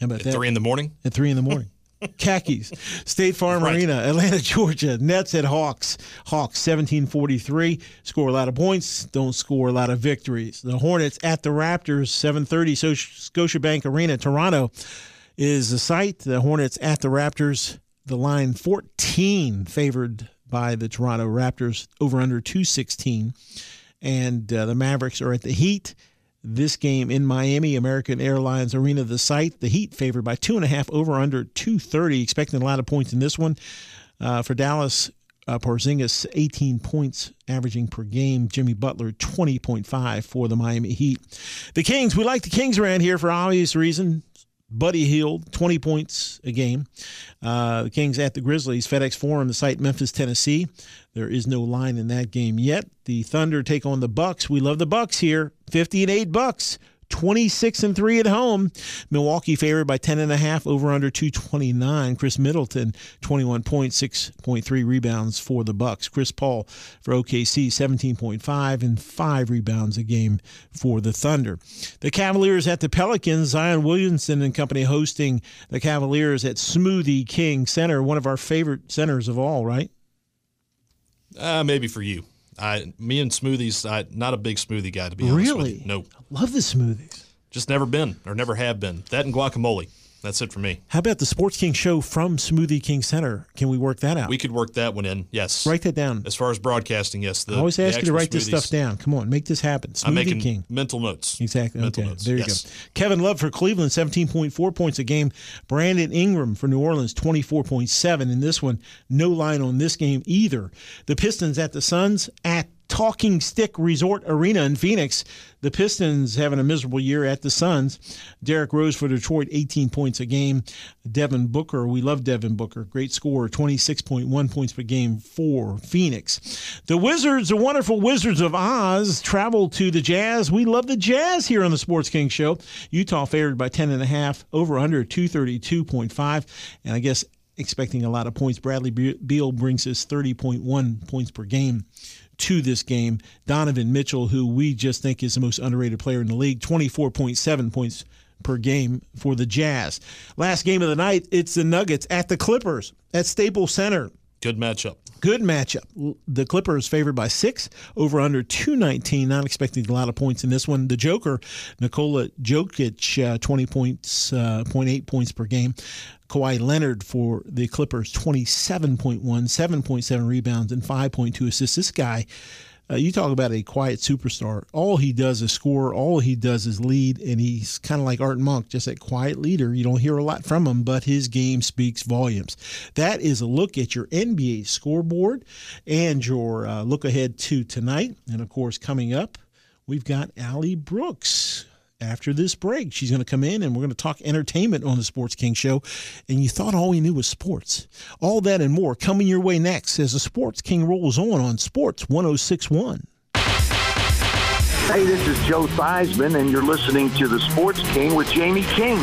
How about At that? three in the morning. At three in the morning. Khakis. State Farm Right. Arena, Atlanta, (laughs) Georgia. Nets at Hawks. Hawks 1743. Score a lot of points, don't score a lot of victories. The Hornets at the Raptors 730 so Scotiabank Arena, Toronto is the site. The Hornets at the Raptors. The line 14 favored by the Toronto Raptors over under 216. And uh, the Mavericks are at the Heat. This game in Miami, American Airlines Arena, the site. The Heat favored by two and a half over under 230. Expecting a lot of points in this one. Uh, for Dallas, uh, Porzingis 18 points averaging per game. Jimmy Butler 20.5 for the Miami Heat. The Kings, we like the Kings around here for obvious reason. Buddy Hield, 20 points a game. Uh, the Kings at the Grizzlies, FedEx Forum, the site Memphis, Tennessee. There is no line in that game yet. The Thunder take on the Bucks. We love the Bucks here. 50 and 8 Bucks. 26 and 3 at home. Milwaukee favored by 10 and a half over under 229. Khris Middleton 21 points, 6.3 rebounds for the Bucks. Chris Paul for OKC 17.5 and 5 rebounds a game for the Thunder. The Cavaliers at the Pelicans, Zion Williamson and company hosting the Cavaliers at Smoothie King Center, one of our favorite centers of all, right? Uh, maybe for you. I, me and smoothies, I not a big smoothie guy to be honest. Really? With you. Nope. Love the smoothies. Just never been or never have been. That and guacamole. That's it for me. How about the Sports King show from Smoothie King Center? Can we work that out? We could work that one in. Yes. Write that down. As far as broadcasting, yes. The, I always ask you to write this stuff down. Come on, make this happen. Smoothie I'm making King. mental notes. Exactly. Mental okay. notes. There you yes. go. Kevin Love for Cleveland, 17.4 points a game. Brandon Ingram for New Orleans, 24.7. In this one, no line on this game either. The Pistons at the Suns at Talking Stick Resort Arena in Phoenix. The Pistons having a miserable year at the Suns. Derrick Rose for Detroit, 18 points a game. Devin Booker, we love Devin Booker, great scorer, 26.1 points per game for Phoenix. The Wizards, the wonderful Wizards of Oz, travel to the Jazz. We love the Jazz here on the Sports King Show. Utah favored by 10.5, over under 232.5. And I guess expecting a lot of points. Bradley Beal brings us 30.1 points per game to this game. Donovan Mitchell, who we just think is the most underrated player in the league, 24.7 points per game for the Jazz. Last game of the night, it's the Nuggets at the Clippers at Staples Center. Good matchup. Good matchup. The Clippers favored by six, over under 219. Not expecting a lot of points in this one. The Joker, Nikola Jokic, uh, 20 points, uh, 0.8 points per game. Kawhi Leonard for the Clippers, 27.1, 7.7 rebounds, and 5.2 assists. This guy, uh, you talk about a quiet superstar. All he does is score. All he does is lead, and he's kind of like Art Monk, just a quiet leader. You don't hear a lot from him, but his game speaks volumes. That is a look at your NBA scoreboard and your uh, look ahead to tonight. And of course, coming up, we've got Ally Brooks after this break. She's going to come in and we're going to talk entertainment on the Sports King Show. And you thought all we knew was sports. All that and more coming your way next as the Sports King rolls on on Sports 1061. Hey, this is Joe Theismann, and you're listening to The Sports King with Jamie King.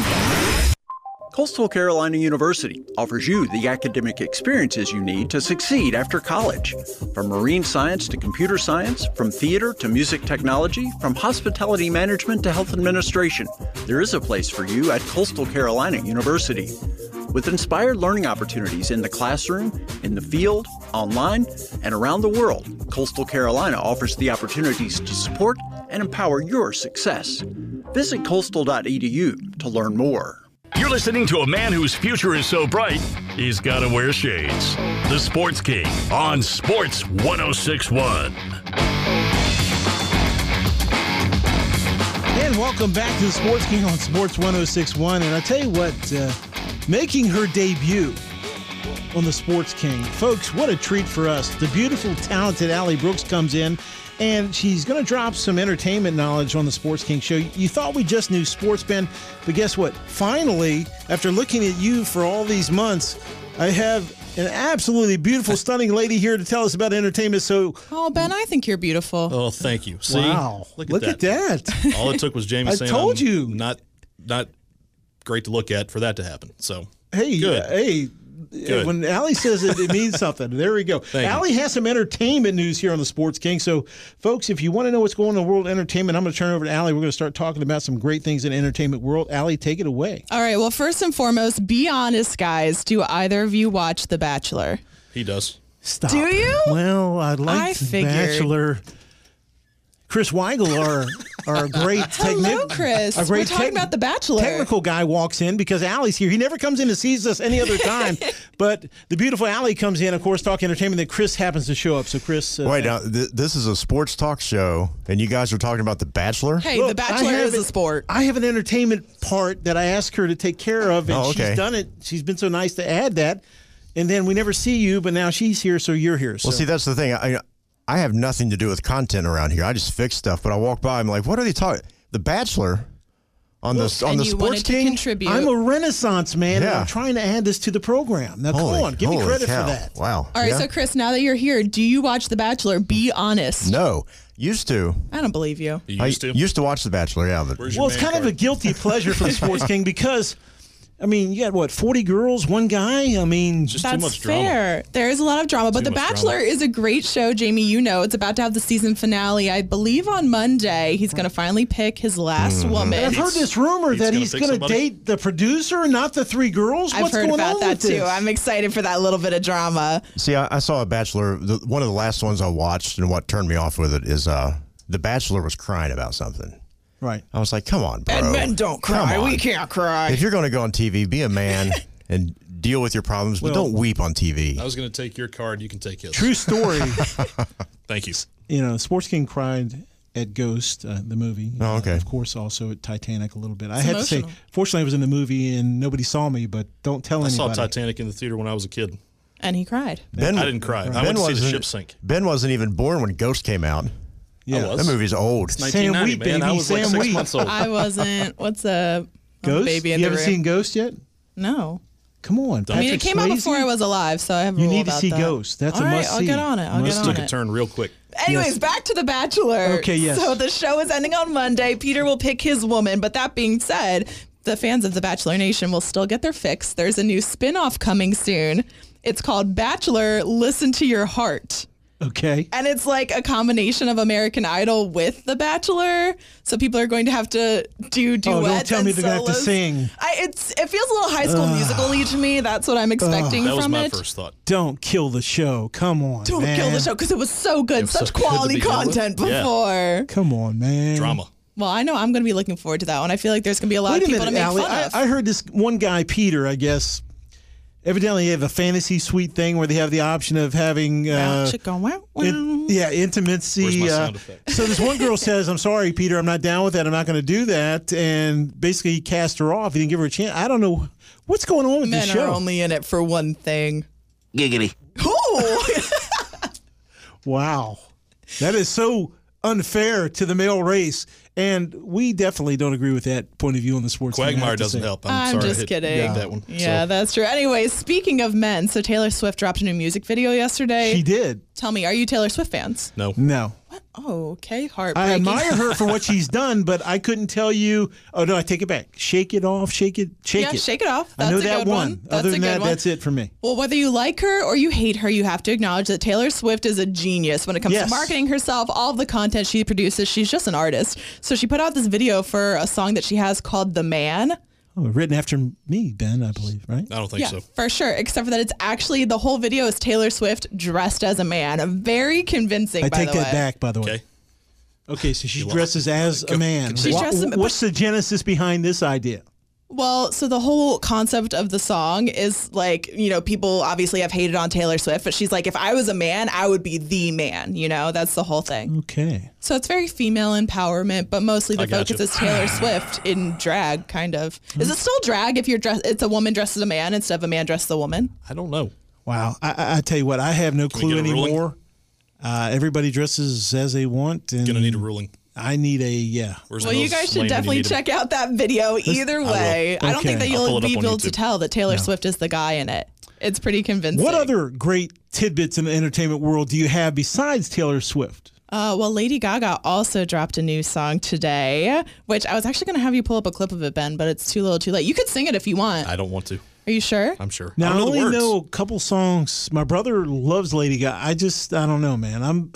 Coastal Carolina University offers you the academic experiences you need to succeed after college. From marine science to computer science, from theater to music technology, from hospitality management to health administration, there is a place for you at Coastal Carolina University. With inspired learning opportunities in the classroom, in the field, online, and around the world, Coastal Carolina offers the opportunities to support and empower your success. Visit coastal.edu to learn more. You're listening to a man whose future is so bright, he's got to wear shades. The Sports King on Sports 1061. And welcome back to the Sports King on Sports 1061. And I tell you what, uh, making her debut on the Sports King, folks, what a treat for us. The beautiful, talented Ally Brooks comes in and she's going to drop some entertainment knowledge on the Sports King show. You thought we just knew sports, Ben, but guess what? Finally, after looking at you for all these months, I have an absolutely beautiful, (laughs) stunning lady here to tell us about entertainment. So, oh, Ben, I think you're beautiful. Oh, thank you. See, wow, look at look that. At that. All it took was Jamie (laughs) I saying, told I'm you. not not great to look at for that to happen." So, hey, good. Uh, hey. Good. When Ally says it, it means something. There we go. (laughs) Thank Ally you. has some entertainment news here on the Sports King. So, folks, if you want to know what's going on in the world of entertainment, I'm going to turn over to Ally. We're going to start talking about some great things in the entertainment world. Ally, take it away. All right. Well, first and foremost, be honest, guys. Do either of you watch The Bachelor? He does. Stop. Do you? Well, I'd like I The figured. Bachelor. Chris Weigel, our our great (laughs) Hello, technical, Chris. our great We're talking tech- about The Bachelor. Technical guy walks in because Ally's here. He never comes in and sees us any other time. (laughs) but the beautiful Ally comes in, of course, talking entertainment. Then Chris happens to show up. So Chris, uh, Wait, now th- this is a sports talk show, and you guys are talking about The Bachelor. Hey, The Look, I Bachelor have is a sport. I have an entertainment part that I ask her to take care of, and Oh, okay. she's done it. She's been so nice to add that. And then we never see you, but now she's here, so you're here. So. Well, see, that's the thing. I I have nothing to do with content around here. I just fix stuff. But I walk by, I'm like, what are they talking? The Bachelor. on the on the you Sports wanted to King. contribute. I'm a renaissance man, and Yeah. I'm trying to add this to the program. Now, Holy- come on, give me credit cow. for that. Wow. All right, Yeah? so Chris, now that you're here, do you watch The Bachelor? Be honest. no, used to. I don't believe you. You I used to? used to watch The Bachelor. Yeah, but Where's your Well, it's man kind of a guilty pleasure for the Sports (laughs) King because, I mean, you got what, 40 girls, one guy? I mean, Just too That's much drama. fair. There is a lot of drama, but Too The Bachelor drama. is a great show, Jamie. You know, it's about to have the season finale. I believe on Monday he's going to finally pick his last Mm-hmm. woman. I've heard this rumor He's that gonna he's going to date the producer, not the three girls. I've What's heard going about on that too. this? I'm excited for that little bit of drama. see, I, I saw a Bachelor. The, one of the last ones I watched, and what turned me off with it is uh, The Bachelor was crying about something. Right. I was like, come on, bro. And men don't cry. We can't cry. If you're going to go on TV, be a man (laughs) and deal with your problems, but Well- don't weep on TV. I was going to take your card. You can take his. True story. (laughs) Thank you. you know, Sports King cried at Ghost, uh, the movie. Oh, okay. Uh, of course, also at Titanic a little bit. I It's had to say, emotional. fortunately, I was in the movie and nobody saw me, but don't tell anybody. I saw. Titanic in the theater when I was a kid. and he cried. Ben, I didn't cry. I went to see the wasn't- ship sink. Ben wasn't even born when Ghost came out. Yeah. I was. That movie's old. Sam 1990, Wheat, man. I baby, was like Sam six Wheat. months old. I wasn't. What's a (laughs) Ghost? baby in you the haven't room? seen Ghost yet? No. Come on. I mean, it Patrick came out Swayze? before I was alive, so I have a You rule need to about see that. Ghost. That's All a right, must I'll see. get on it. I'll Must get Took a it. turn real quick. Anyways, Yes. back to The Bachelor. Okay, yes. So the show is ending on Monday. Peter will pick his woman, but that being said, the fans of The Bachelor Nation will still get their fix. There's a new spin-off coming soon. It's called Bachelor Listen to Your Heart. Okay. And it's like a combination of American Idol with The Bachelor. So people are going to have to do duets. Oh, don't tell and me they're gonna have to sing. I, it's it feels a little high school musical-y to me. That's what I'm expecting uh, from it. That was my it. first thought. Don't kill the show. Come on. Don't man. kill the show because it was so good, was such so good to quality begin with. content Yeah. before. Come on, man. Drama. Well, I know Evidently, they have a fantasy suite thing where they have the option of having, uh, Chicken, wow, wow. in- yeah, intimacy. My uh, sound effect? so this one girl (laughs) says, "I'm sorry, Peter, I'm not down with that. I'm not going to do that." And basically, he cast her off. He didn't give her a chance. I don't know what's going on with Men this are only in it for one thing. Giggity. Ooh. (laughs) Wow. That is so unfair to the male race. And we definitely don't agree with that point of view on the sports. Quagmire doesn't say. help. I'm, I'm sorry. Just kidding. hit that one. Yeah, So, that's true. Anyways, speaking of men, so Taylor Swift dropped a new music video yesterday. She did. Tell me, are you Taylor Swift fans? no. No. Oh, okay. I admire her for what (laughs) she's done, but I couldn't tell you. Oh no, I take it back. Shake it off. Shake it. Shake yeah, it. shake it off. I know a that good one. one. That's Other than that, one. that's it for me. Well, whether you like her or you hate her, you have to acknowledge that Taylor Swift is a genius when it comes Yes. to marketing herself, all of the content she produces. She's just an artist. So she put out this video for a song that she has called The Man. Oh, written after me, Ben, I believe, right? I don't think yeah, so. for sure. Except for that it's actually the whole video is Taylor Swift dressed as a man. Very convincing, I by take the that way. back, by the way. Okay. Okay, so she dresses as a man. She Wha- dresses- what's the genesis behind this idea? Well, so the whole concept of the song is like, you know, people obviously have hated on Taylor Swift, but she's like, if I was a man, I would be the man, you know? That's the whole thing. Okay. So it's very female empowerment, but mostly the I gotcha. focus is Taylor (sighs) Swift in drag, kind of. Is it still drag if you're dressed? It's a woman dressed as a man instead of a man dressed as a woman. I don't know. Wow. I, I, I tell you what, I have no we clue get a ruling? anymore. Uh, everybody dresses as they want, and Gonna need a ruling. I need a yeah. Where's Well, you guys should lane when you definitely need 'em? check out that video. Either way, I, don't Okay. think that you'll be able to tell that Taylor Swift is the guy in it. It's pretty convincing. What other great tidbits in the entertainment world do you have besides Taylor Swift? Uh, well, Lady Gaga also dropped a new song today, which I was actually going to have you pull up a clip of it, Ben, but it's too little too late. You could sing it if you want. I don't want to. Are you sure? I'm sure. Now I I, only know a couple songs. My brother loves Lady Gaga. I just I don't know, man. I'm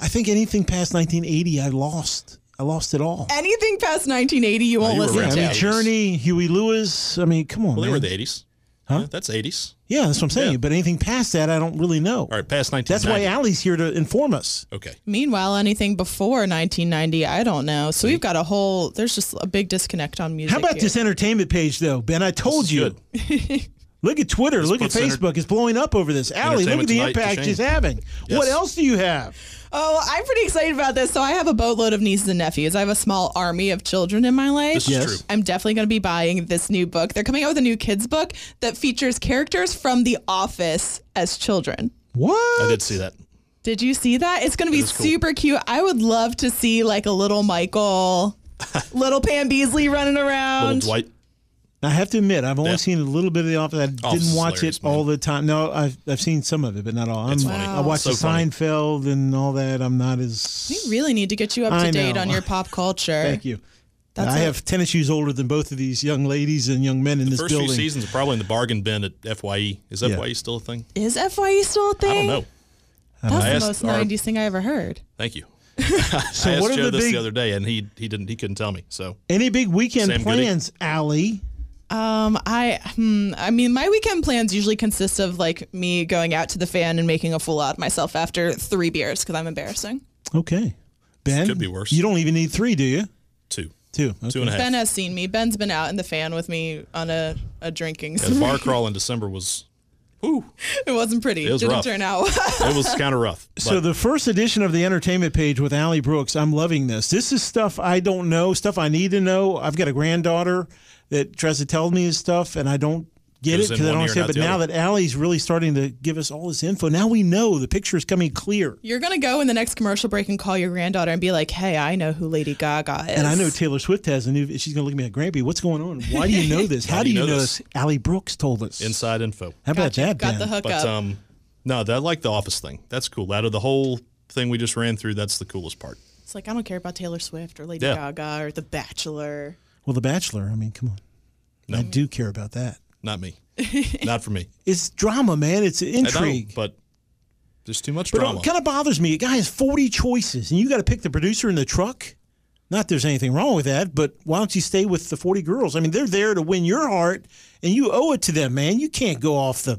I think anything past 1980, I lost. I lost it all. Anything past 1980, you won't you were listen Yeah, I mean Journey, Huey Lewis. I mean, come on, Well, they man. were the 80s. Huh? Yeah, that's 80s. yeah, that's what I'm saying. Yeah. But anything past that, I don't really know. All right, past 1990. That's why Ally's here to inform us. Okay. Meanwhile, anything before 1990, I don't know. So we've got a whole, there's just a big disconnect on music. How about here. this entertainment page, though, Ben? I told you. (laughs) look at Twitter. look at puts enter- Facebook. it's blowing up over this. Ally, look at the impact she's having. What else do you have? Oh, I'm pretty excited about this. So I have a boatload of nieces and nephews. I have a small army of children in my life. This is Yes. true. I'm definitely going to be buying this new book. They're coming out with a new kids book that features characters from The Office as children. What? I did see that. Did you see that? It's going to be is cool. super cute. I would love to see like a little Michael (laughs) Little Pam Beesly running Little around. Dwight. I have to admit, I've only Yeah. seen a little bit of the office. I didn't Office watch hilarious, it all the time. No, I've I've seen some of it, but not all. I'm, funny. I watched So the funny. Seinfeld and all that. I'm not as. We really need to get you up to date on your pop culture. Thank you. That's I a- have tennis shoes older than both of these young ladies and young men in this First building. few seasons are probably in the bargain bin at FYE. Is Yeah. FYE still a thing? Is FYE still a thing? I don't know. That's I the most our- 90s thing I ever heard. Thank you. (laughs) (laughs) So I asked what are Joe the this big- the other day, and he he didn't he couldn't tell me. So Any big weekend Sam Goody? plans, Ally? Um, I, hmm, I mean, my weekend plans usually consist of like me going out to the fan and making a fool out of myself after three beers because I'm embarrassing. Okay. Ben? Could be worse. You don't even need three, do you? two. Two. Okay. Two and a half. Ben has seen me. Ben's been out in the fan with me on a, a drinking. Yeah, the bar crawl in December was (laughs) it wasn't pretty. It was Didn't rough. turn out. it was kind of rough. (laughs) So the first edition of the entertainment page with Ally Brooks, I'm loving this. This is stuff I don't know, stuff I need to know. I've got a granddaughter that tries to tell me this stuff, and I don't get it because I don't ear, understand. But now other. that Ally's really starting to give us all this info, now we know the picture is coming clear. You're gonna go in the next commercial break and call your granddaughter and be like, "Hey, I know who Lady Gaga is." And I know Taylor Swift has a new. She's going to look at me like, Grampy, what's going on? Why do you know this? (laughs) How, do you know this? Ally Brooks told us. inside info. How about that, Got Ben? the hook But um, no, that I like the office thing. That's cool. Out of the whole thing we just ran through, that's the coolest part. it's like I don't care about Taylor Swift or Lady Yeah. Gaga or The Bachelor. Well, The Bachelor. I mean, come on. No. I do care about that. Not me. (laughs) Not for me. It's drama, man. It's I know, intrigue. but there's too much But drama. it kind of bothers me. A guy has 40 choices, and you got to pick the producer in the truck. Not there's anything wrong with that, but why don't you stay with the 40 girls? I mean, they're there to win your heart, and you owe it to them, man. You can't go off the,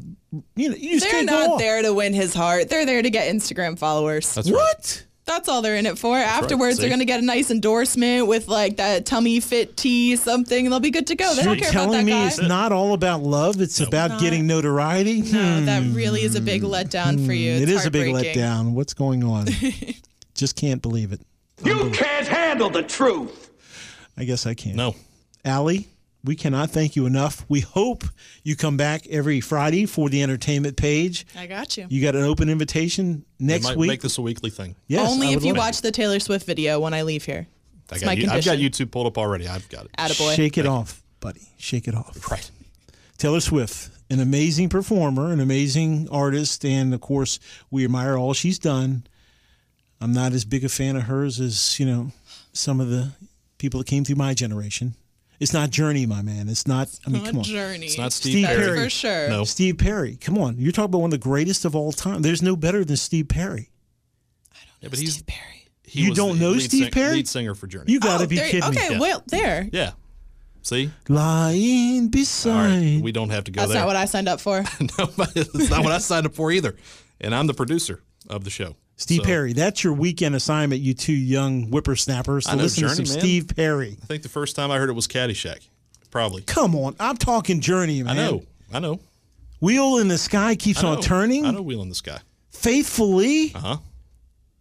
you know, you just They're can't go off. there to win his heart. They're there to get Instagram followers. That's right. What? That's all they're in it for. Afterwards, See? they're gonna get a nice endorsement with like that tummy fit tea something, and they'll be good to go. They You're don't care about telling that me guy. it's not all about love. It's about Not- getting notoriety. no, that really is a big letdown for you. It's Hmm. it is a big letdown. What's going on? (laughs) just can't believe it. You can't handle the truth. I guess I can't. no. Allie, we cannot thank you enough. We hope you come back every Friday for the entertainment page. I got you. You got an open invitation We next might week. make this a weekly thing. yes, Only if you love it. watch the Taylor Swift video when I leave here. I It's got my you, I've got. YouTube pulled up already. I've got it. Attaboy. Shake it off, buddy. Shake it off. Right. Taylor Swift, an amazing performer, an amazing artist, and of course, we admire all she's done. I'm not as big a fan of hers as you know some of the people that came through my generation. It's not Journey, my man. It's not. I mean, Not come on. Journey. It's not Steve, Steve Perry. Perry. for sure. No. Steve Perry. Come on, you're talking about one of the greatest of all time. There's no better than Steve Perry. I don't know yeah, but he's Perry. he You don't know Steve sing- Perry? Lead singer for Journey. You got to Oh, be there- kidding okay, me. Yeah. well, there. yeah. See. Lying beside. right. We don't have to go That's there. not what I signed up for. (laughs) no, (laughs) but it's not what I signed up for either. And I'm the producer of the show. Steve So, Perry, that's your weekend assignment, you two young whippersnappers, I know listen to some man. Steve Perry. I think the first time I heard it was Caddyshack. Probably. Come on, I'm talking Journey, man. I know. I know. Wheel in the sky keeps on turning I know Wheel in the Sky. faithfully. Uh huh.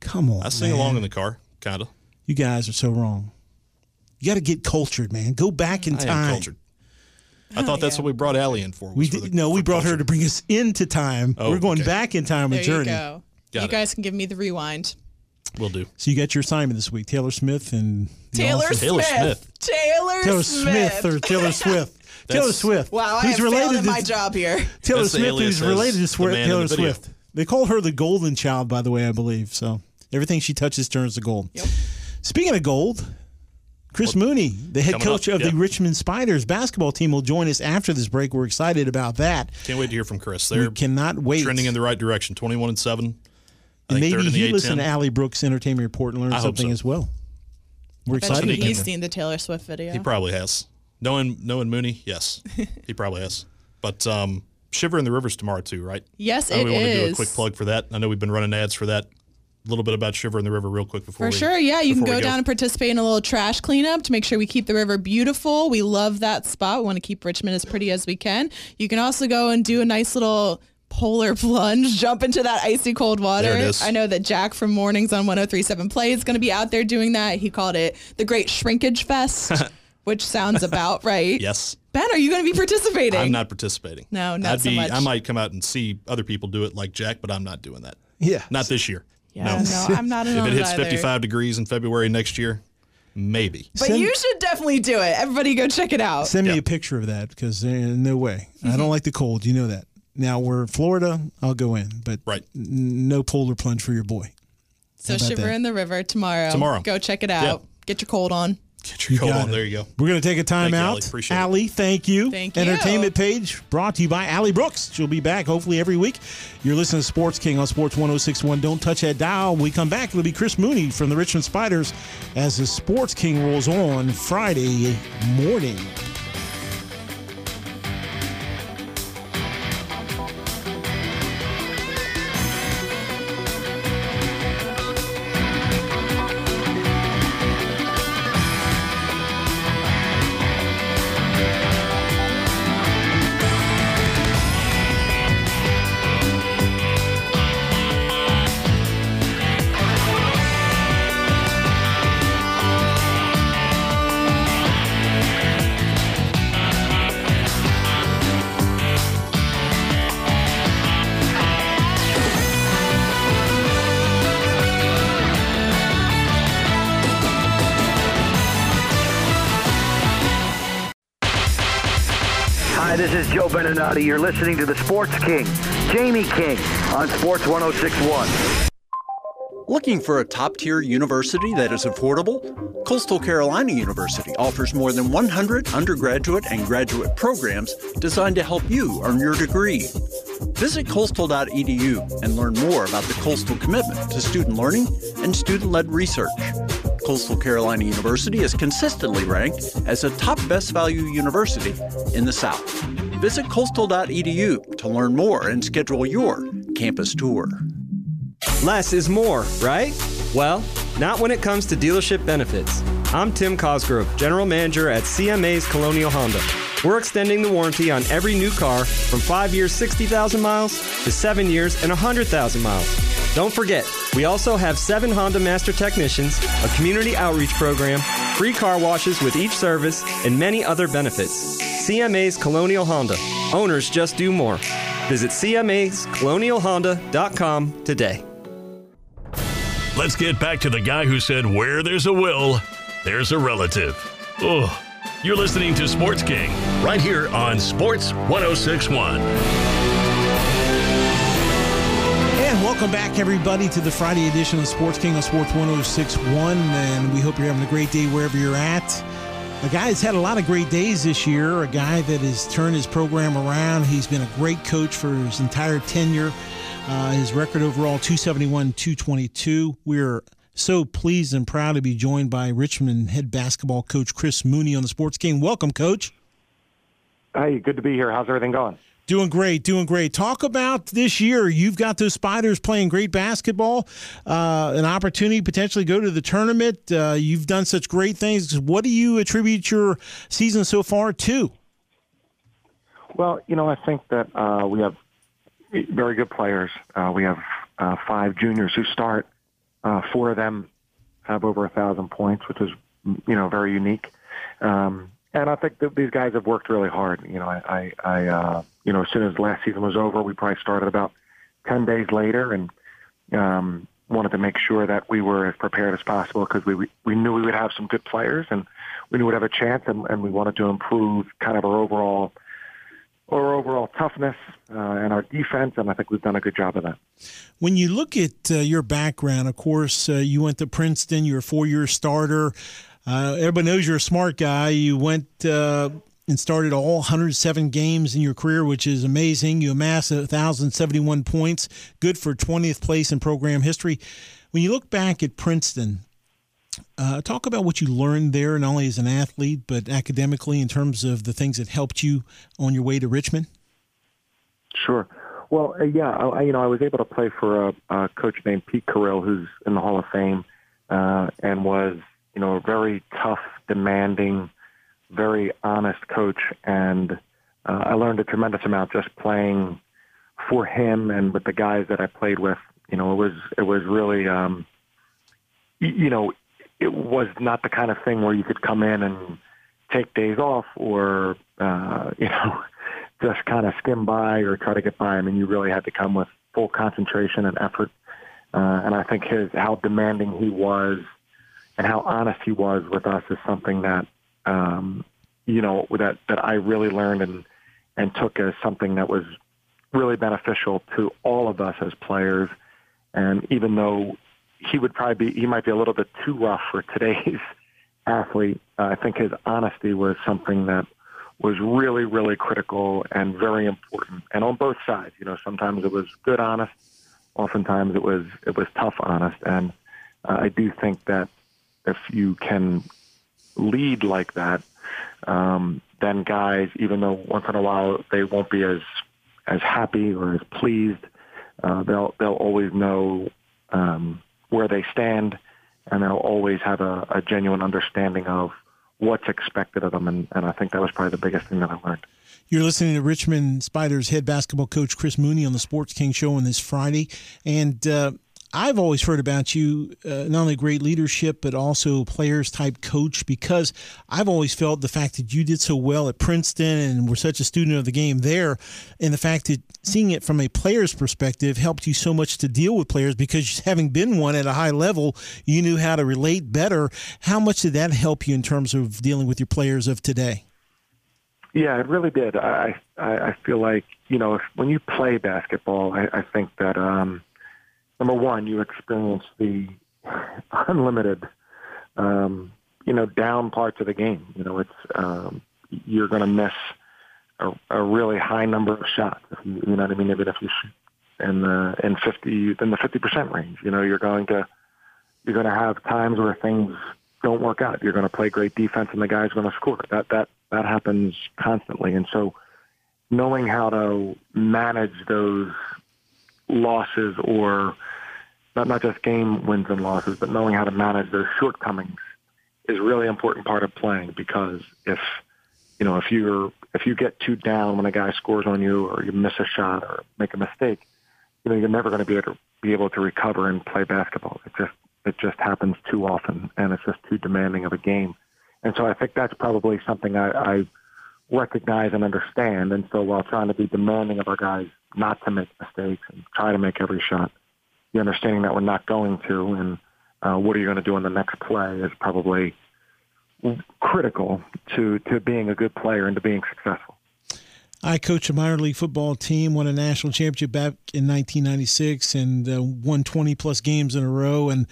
Come on, I sing man. along in the car, kind of. You guys are so wrong. You got to get cultured, man. Go back in I time. am cultured. I thought that's what we brought Ally in for. We was for did, the- no, we for brought her to bring us into time. Oh, We're going okay. back in time There with you Journey. go. Got you it. guys can give me the rewind. We'll do. So you got your assignment this week, Taylor Smith and Taylor Office. Taylor Smith. Taylor, Taylor Smith. Smith or Taylor (laughs) Swift. Taylor Swift. Wow, I who's have related to my job here. Taylor Smith, alias who's related to the Swi- man in Taylor the. Swift. They call her the golden child, by the way, I believe. So everything she touches turns to gold. Speaking of gold, Chris Mooney, the head coach up, of the. Richmond Spiders basketball team, will join us after this break. We're excited about that. Can't wait to hear from Chris. We They're cannot wait. trending in the right direction. 21 and 7. I and maybe third in the he listened to A10. Ally Brooks' Entertainment Report and learned I something so. as well. We're Bet excited. you about he's seen the Taylor Swift video. He probably has. Knowing knowing Mooney, yes, he probably has. But um, Shiver in the Rivers tomorrow too, right? Yes, I know it we want to do a quick plug for that. I know we've been running ads for that. A little bit about Shiver in the River, real quick before For we, sure, yeah. You can before go down and participate in a little trash cleanup to make sure we keep the river beautiful. We love that spot. We want to keep Richmond as pretty as we can. You can also go and do a nice little polar (laughs) plunge, jump into that icy cold water. There it is. I know that Jack from Mornings on 1037 Play is going to be out there doing that. He called it the Great Shrinkage Fest, (laughs) which sounds about right. Yes, Ben, are you going to be participating? I'm not participating. No, not I'd so be. much. I might come out and see other people do it like Jack, but I'm not doing that. Yeah. Not this year. Yeah, no, I'm not (laughs) in If it it hits either. 55 degrees in February next year, maybe. But Send- you should definitely do it. Everybody go check it out. Send me a picture of that because uh, no way. I don't like the cold. You know that. Now we're in Florida. I'll go in, but right. no polar plunge for your boy. So Shiver that? in the River tomorrow. Tomorrow. Go check it out. Get your cold on. Get your You on. it. There you go. We're going to take a time Thank you, out. Ally. Appreciate it. Ally, thank you. Thank you. Entertainment page brought to you by Ally Brooks. She'll be back hopefully every week. You're listening to Sports King on Sports 106.1. Don't touch that dial. When we come back, it'll be Chris Mooney from the Richmond Spiders as the Sports King rolls on Friday morning. You're listening to the Sports King, Jamie King, on Sports 1061. Looking for a top tier university that is affordable? Coastal Carolina University offers more than 100 undergraduate and graduate programs designed to help you earn your degree. Visit coastal.edu and learn more about the Coastal commitment to student learning and student led research. Coastal Carolina University is consistently ranked as a top best value university in the South. Visit coastal.edu to learn more and schedule your campus tour. Less is more, right? Well, not when it comes to dealership benefits. I'm Tim Cosgrove, General Manager at CMA's Colonial Honda. We're extending the warranty on every new car from 5 years 60,000 miles to 7 years and 100,000 miles. Don't forget, we also have 7 Honda Master Technicians, a community outreach program, free car washes with each service, and many other benefits. CMA's Colonial Honda. Owners just do more. Visit CMA'sColonialHonda.com today. Let's get back to the guy who said, Where there's a will, there's a relative. Oh, you're listening to Sports King right here on Sports 1061. And welcome back, everybody, to the Friday edition of Sports King on Sports 1061. And we hope you're having a great day wherever you're at. A guy that's had a lot of great days this year, a guy that has turned his program around. He's been a great coach for his entire tenure. Uh, his record overall 271 222. We're so pleased and proud to be joined by Richmond head basketball coach Chris Mooney on the Sports King. Welcome, coach. Hey, good to be here. How's everything going? Doing great, doing great. Talk about this year. You've got those Spiders playing great basketball, uh, an opportunity to potentially go to the tournament. Uh, you've done such great things. What do you attribute your season so far to? Well, you know, I think that uh, we have very good players. Uh, we have uh, five juniors who start. Uh, four of them have over a thousand points, which is you know very unique. Um, and I think that these guys have worked really hard. You know, I, I, I uh, you know, as soon as last season was over, we probably started about ten days later, and um, wanted to make sure that we were as prepared as possible because we we knew we would have some good players, and we knew we'd have a chance, and, and we wanted to improve kind of our overall our overall toughness uh, and our defense, and I think we've done a good job of that. When you look at uh, your background, of course, uh, you went to Princeton. You're a four-year starter. Uh, everybody knows you're a smart guy. You went uh, and started all 107 games in your career, which is amazing. You amassed 1,071 points, good for 20th place in program history. When you look back at Princeton, uh, talk about what you learned there, not only as an athlete, but academically in terms of the things that helped you on your way to Richmond. Sure. Well, uh, yeah, I, you know, I was able to play for a, a coach named Pete Carril, who's in the Hall of Fame, uh, and was, you know, a very tough, demanding, very honest coach. And uh, I learned a tremendous amount just playing for him and with the guys that I played with. You know, it was it was really, um, you know, it was not the kind of thing where you could come in and take days off or, uh, (laughs) you know, just kind of skim by or try to get by. I mean, you really had to come with full concentration and effort. Uh, and I think his how demanding he was, and how honest he was with us is something that um, you know that that I really learned and and took as something that was really beneficial to all of us as players. And even though he would probably be, he might be a little bit too rough for today's (laughs) athlete. Uh, I think his honesty was something that was really, really critical and very important, and on both sides. You know, sometimes it was good honest, oftentimes it was it was tough honest, and uh, I do think that if you can lead like that, um, then guys, even though once in a while they won't be as as happy or as pleased, uh, they'll they'll always know um, where they stand, and they'll always have a, a genuine understanding of what's expected of them. And, and I think that was probably the biggest thing that I learned. You're listening to Richmond Spiders head basketball coach Chris Mooney on the Sports King Show on this Friday. And uh, I've always heard about you, uh, not only great leadership, but also players type coach, because I've always felt the fact that you did so well at Princeton and were such a student of the game there, and the fact that seeing it from a player's perspective helped you so much to deal with players because having been one at a high level, you knew how to relate better. How much did that help you in terms of dealing with your players of today? Yeah, it really did. I I, I feel like you know if, when you play basketball, I, I think that. um number one, you experience the unlimited, um, you know, down parts of the game. You know, it's um, you're going to miss a, a really high number of shots. You, you know what I mean? Even if you shoot in the in fifty in the fifty percent range, you know, you're going to you're going to have times where things don't work out. You're going to play great defense, and the guy's going to score. That that that happens constantly, and so knowing how to manage those losses or not not just game wins and losses, but knowing how to manage those shortcomings is really important part of playing because if you know if you're if you get too down when a guy scores on you or you miss a shot or make a mistake, you know you're never going to be able to be able to recover and play basketball. It just it just happens too often and it's just too demanding of a game. And so I think that's probably something I, I recognize and understand. And so while trying to be demanding of our guys not to make mistakes and try to make every shot, the understanding that we're not going to, and uh, what are you going to do in the next play is probably critical to to being a good player and to being successful. I coached a minor league football team, won a national championship back in 1996, and uh, won 20 plus games in a row. And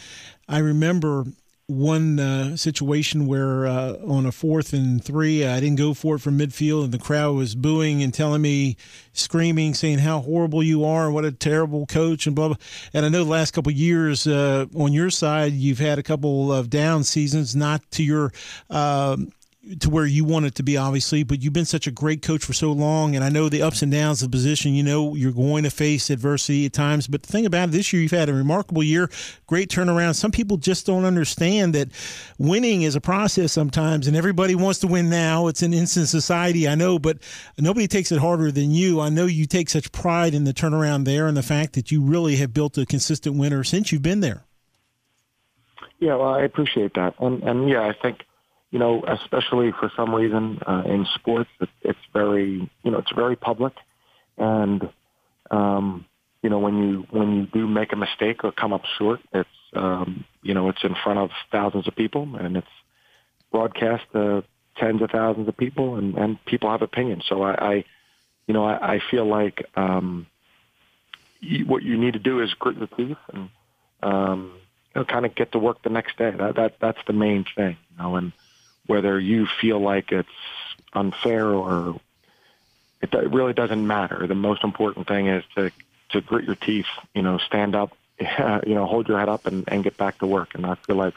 I remember one uh, situation where uh, on a fourth and three, I didn't go for it from midfield, and the crowd was booing and telling me, screaming, saying how horrible you are, and what a terrible coach, and blah blah. And I know the last couple years uh, on your side, you've had a couple of down seasons, not to your um, to where you want it to be, obviously, but you've been such a great coach for so long, and I know the ups and downs of the position. You know, you're going to face adversity at times, but the thing about it, this year you've had a remarkable year, great turnaround. Some people just don't understand that winning is a process sometimes, and everybody wants to win now. It's an instant society, I know, but nobody takes it harder than you. I know you take such pride in the turnaround there and the fact that you really have built a consistent winner since you've been there. Yeah, well, I appreciate that, and and yeah, I think you know, especially for some reason uh, in sports, it, it's very, you know, it's very public, and um, you know, when you when you do make a mistake or come up short, it's um, you know, it's in front of thousands of people, and it's broadcast to tens of thousands of people, and and people have opinions. So I, I you know, I, I feel like um, what you need to do is grit your teeth and um, you know, kind of get to work the next day. That that that's the main thing, you know, and whether you feel like it's unfair or it, it really doesn't matter. The most important thing is to to grit your teeth, you know, stand up, (laughs) you know, hold your head up and, and get back to work. And I feel like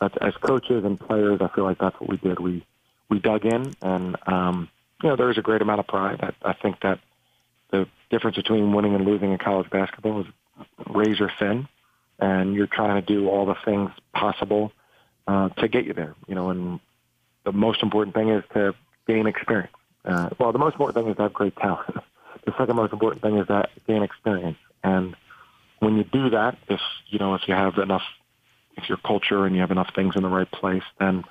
that's, as coaches and players, I feel like that's what we did. We we dug in, and um, you know, there is a great amount of pride. I, I think that the difference between winning and losing in college basketball is razor thin, and you're trying to do all the things possible uh, to get you there. You know, and the most important thing is to gain experience. Uh, well, the most important thing is to have great talent. (laughs) the second most important thing is that gain experience. And when you do that, if you know, if you have enough, if your culture and you have enough things in the right place, then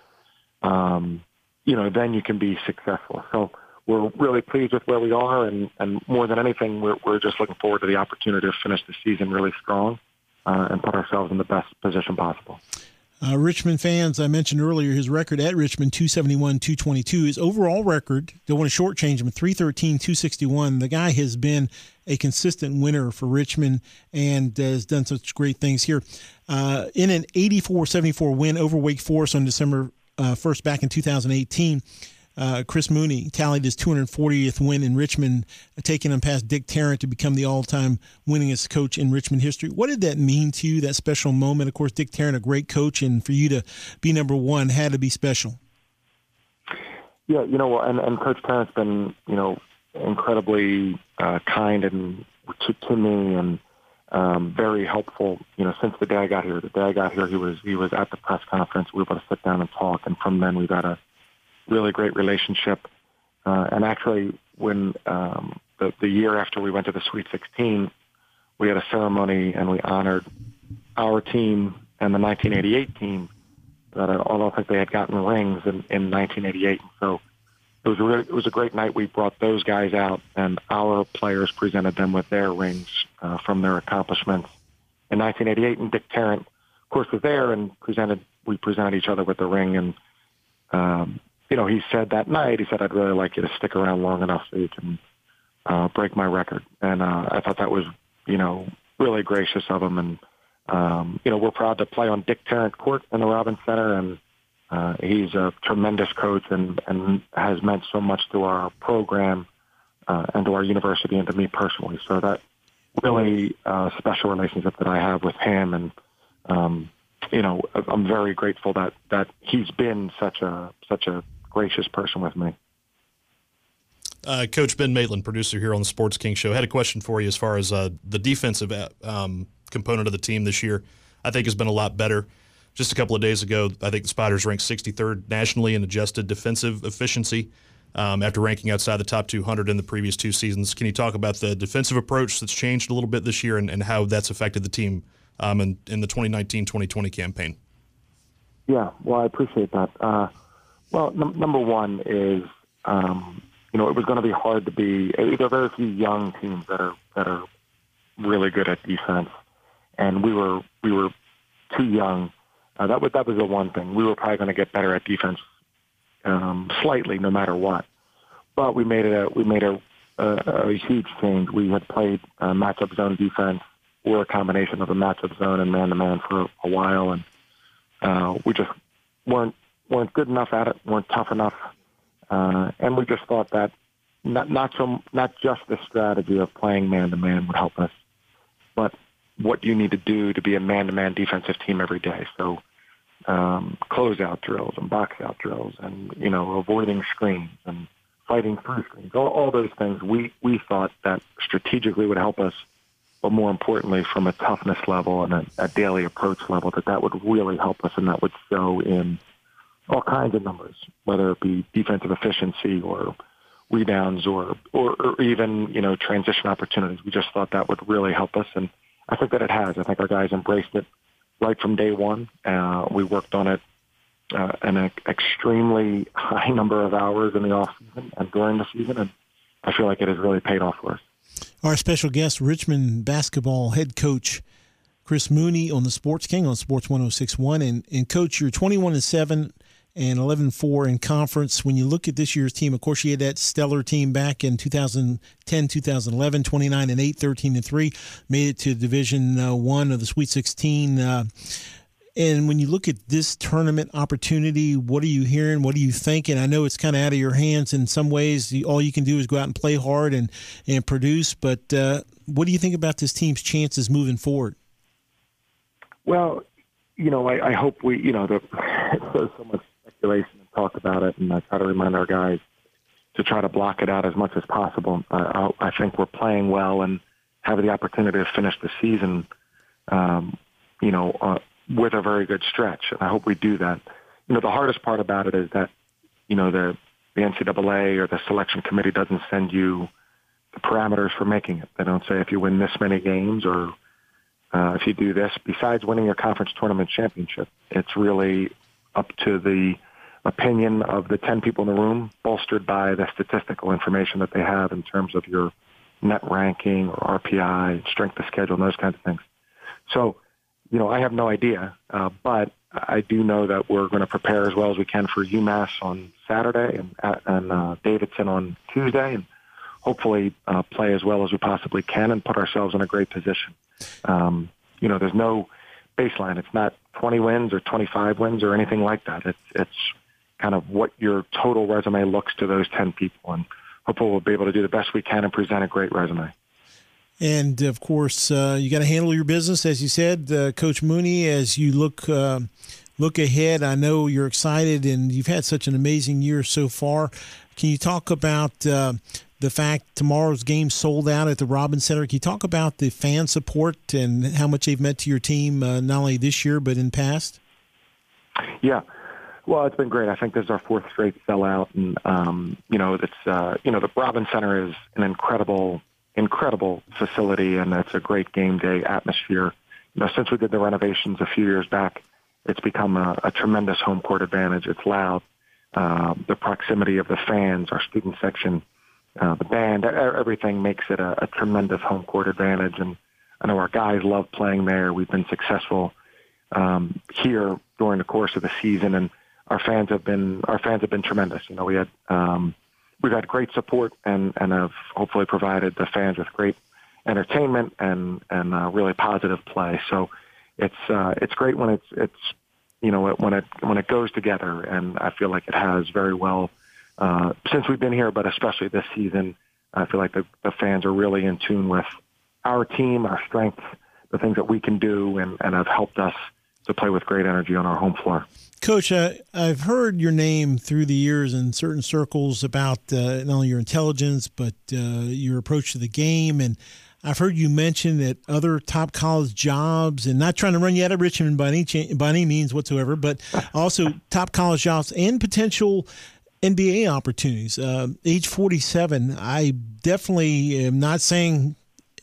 um, you know, then you can be successful. So we're really pleased with where we are, and, and more than anything, we're, we're just looking forward to the opportunity to finish the season really strong uh, and put ourselves in the best position possible. Uh, Richmond fans, I mentioned earlier, his record at Richmond 271, 222. His overall record, don't want to shortchange him, 313, 261. The guy has been a consistent winner for Richmond and has done such great things here. Uh, in an 84 74 win over Wake Forest on December 1st uh, back in 2018. Uh, Chris Mooney tallied his 240th win in Richmond, taking him past Dick Tarrant to become the all-time winningest coach in Richmond history. What did that mean to you? That special moment. Of course, Dick Tarrant, a great coach, and for you to be number one had to be special. Yeah, you know, and and Coach Tarrant's been you know incredibly uh, kind and to, to me and um, very helpful. You know, since the day I got here, the day I got here, he was he was at the press conference. We were able to sit down and talk, and from then we got a really great relationship. Uh, and actually, when um, the, the year after we went to the Sweet 16, we had a ceremony and we honored our team and the 1988 team that I don't think they had gotten rings in, in 1988. So it was a really, it was a great night. We brought those guys out, and our players presented them with their rings uh, from their accomplishments in 1988. And Dick Tarrant, of course, was there and presented. We presented each other with the ring, and um, you know, he said that night, he said, I'd really like you to stick around long enough so you can uh, break my record. And uh, I thought that was, you know, really gracious of him. And, um, you know, we're proud to play on Dick Tarrant Court in the Robins Center. And uh, he's a tremendous coach and, and has meant so much to our program uh, and to our university and to me personally. So that really uh, special relationship that I have with him and, um, you know, I'm very grateful that that he's been such a such a gracious person with me. Uh, Coach Ben Maitland, producer here on the Sports King Show, had a question for you as far as uh, the defensive uh, um, component of the team this year. I think has been a lot better. Just a couple of days ago, I think the Spiders ranked 63rd nationally in adjusted defensive efficiency um, after ranking outside the top 200 in the previous two seasons. Can you talk about the defensive approach that's changed a little bit this year and, and how that's affected the team um, in, in the 2019-2020 campaign? Yeah, well, I appreciate that. Uh, well, num- number one is, um, you know, it was going to be hard to be. There are very few young teams that are that are really good at defense, and we were we were too young. Uh, that was that was the one thing. We were probably going to get better at defense um, slightly, no matter what. But we made it a we made a, a, a huge change. We had played uh, matchup zone defense or a combination of a matchup zone and man to man for a while, and uh, we just weren't weren't good enough at it, weren't tough enough, uh, and we just thought that not not so not just the strategy of playing man to man would help us, but what you need to do to be a man to man defensive team every day. So um, closeout drills and box out drills, and you know avoiding screens and fighting through screens. All, all those things we we thought that strategically would help us but more importantly, from a toughness level and a, a, daily approach level, that that would really help us, and that would show in all kinds of numbers, whether it be defensive efficiency or rebounds or, or, or even, you know, transition opportunities. We just thought that would really help us. And I think that it has. I think our guys embraced it right from day one. Uh, we worked on it uh, an extremely high (laughs) number of hours in the off season and during the season. And I feel like it has really paid off for us. Our special guest, Richmond basketball head coach Chris Mooney on the Sports King on Sports 1061. And, and coach, you're 21 and 7 and 11-4 in conference. When you look at this year's team, of course, you had that stellar team back in 2010, 2011, 29 and 8, 13 and 3, made it to Division uh, One of the Sweet 16. Uh, and when you look at this tournament opportunity, what are you hearing? What are you thinking? I know it's kind of out of your hands in some ways. All you can do is go out and play hard and, and produce. But uh, what do you think about this team's chances moving forward? Well, you know, I, I hope we, you know, (laughs) so much and talk about it, and I try to remind our guys to try to block it out as much as possible. Uh, I think we're playing well and have the opportunity to finish the season, um, you know, uh, with a very good stretch. And I hope we do that. You know, the hardest part about it is that, you know, the, the NCAA or the selection committee doesn't send you the parameters for making it. They don't say if you win this many games or uh, if you do this. Besides winning your conference tournament championship, it's really up to the opinion of the 10 people in the room, bolstered by the statistical information that they have in terms of your net ranking or RPI, strength of schedule, and those kinds of things. So, you know, I have no idea, uh, but I do know that we're going to prepare as well as we can for UMass on Saturday and and uh, Davidson on Tuesday, and hopefully uh, play as well as we possibly can and put ourselves in a great position. Um, you know, there's no baseline. It's not 20 wins or 25 wins or anything like that. It's it's kind of what your total resume looks to those 10 people, and hopefully we'll be able to do the best we can and present a great resume. And of course, uh, you got to handle your business, as you said, uh, Coach Mooney. As you look uh, look ahead, I know you're excited, and you've had such an amazing year so far. Can you talk about uh, the fact tomorrow's game sold out at the Robins Center? Can you talk about the fan support and how much they've meant to your team, uh, not only this year but in past? Yeah. Well, it's been great. I think this is our fourth straight sellout, and um, you know, it's uh, you know the Robins Center is an incredible incredible facility, and it's a great game day atmosphere. You know, since we did the renovations a few years back, it's become a, a tremendous home court advantage. It's loud. Uh, the proximity of the fans, our student section, uh, the band, everything makes it a, a tremendous home court advantage. And I know our guys love playing there. We've been successful um, here during the course of the season, and our fans have been our fans have been tremendous. You know, we had um, we've had great support and, and have hopefully provided the fans with great entertainment and, and uh, really positive play. So it's, uh, it's great when it's, it's, you know, when it, when it goes together and I feel like it has very well, uh, since we've been here, but especially this season, I feel like the, the fans are really in tune with our team, our strengths, the things that we can do and, and have helped us to play with great energy on our home floor. Coach, uh, I've heard your name through the years in certain circles about uh, not only your intelligence, but uh, your approach to the game. And I've heard you mention that other top college jobs, and not trying to run you out of Richmond by any, by any means whatsoever, but (laughs) also top college jobs and potential NBA opportunities. Uh, age 47, I definitely am not saying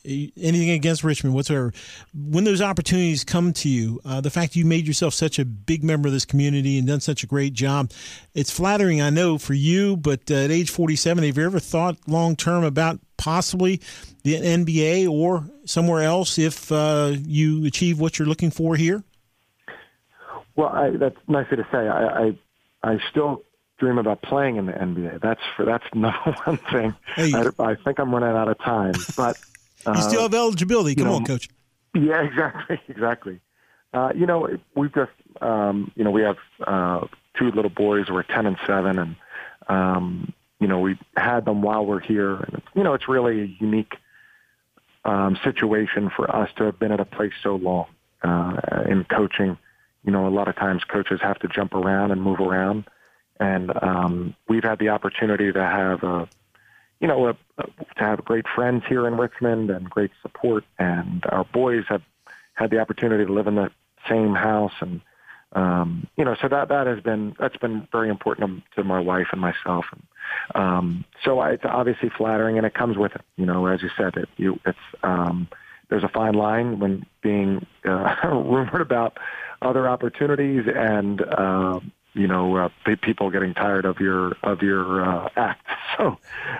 anything against Richmond whatsoever. When those opportunities come to you, uh, the fact you made yourself such a big member of this community and done such a great job, it's flattering, I know, for you. But uh, at age 47, have you ever thought long term about possibly the NBA or somewhere else if uh, you achieve what you're looking for here? Well, I, that's nice to say. I, I, I still dream about playing in the NBA. That's for that's (laughs) number one thing. Hey. I, I think I'm running out of time, but you still have eligibility. Come know, on, coach. Yeah, (laughs) exactly, exactly. Uh, you know, we've just, um, you know, we have uh, two little boys We're 10 and 7, and, um, you know, we had them while we're here. And, you know, it's really a unique um, situation for us to have been at a place so long uh, in coaching. You know, a lot of times coaches have to jump around and move around. And um, we've had the opportunity to have a, you know, a, to have great friends here in Richmond and great support. And our boys have had the opportunity to live in the same house, and um, you know, so that that has been that's been very important to, my wife and myself. And um, so I, it's obviously flattering, and it comes with it. You know, as you said, it, you, it's um, there's a fine line when being uh, (laughs) rumored about other opportunities and. Uh, you know, uh, people getting tired of your of your uh, act. (laughs) So,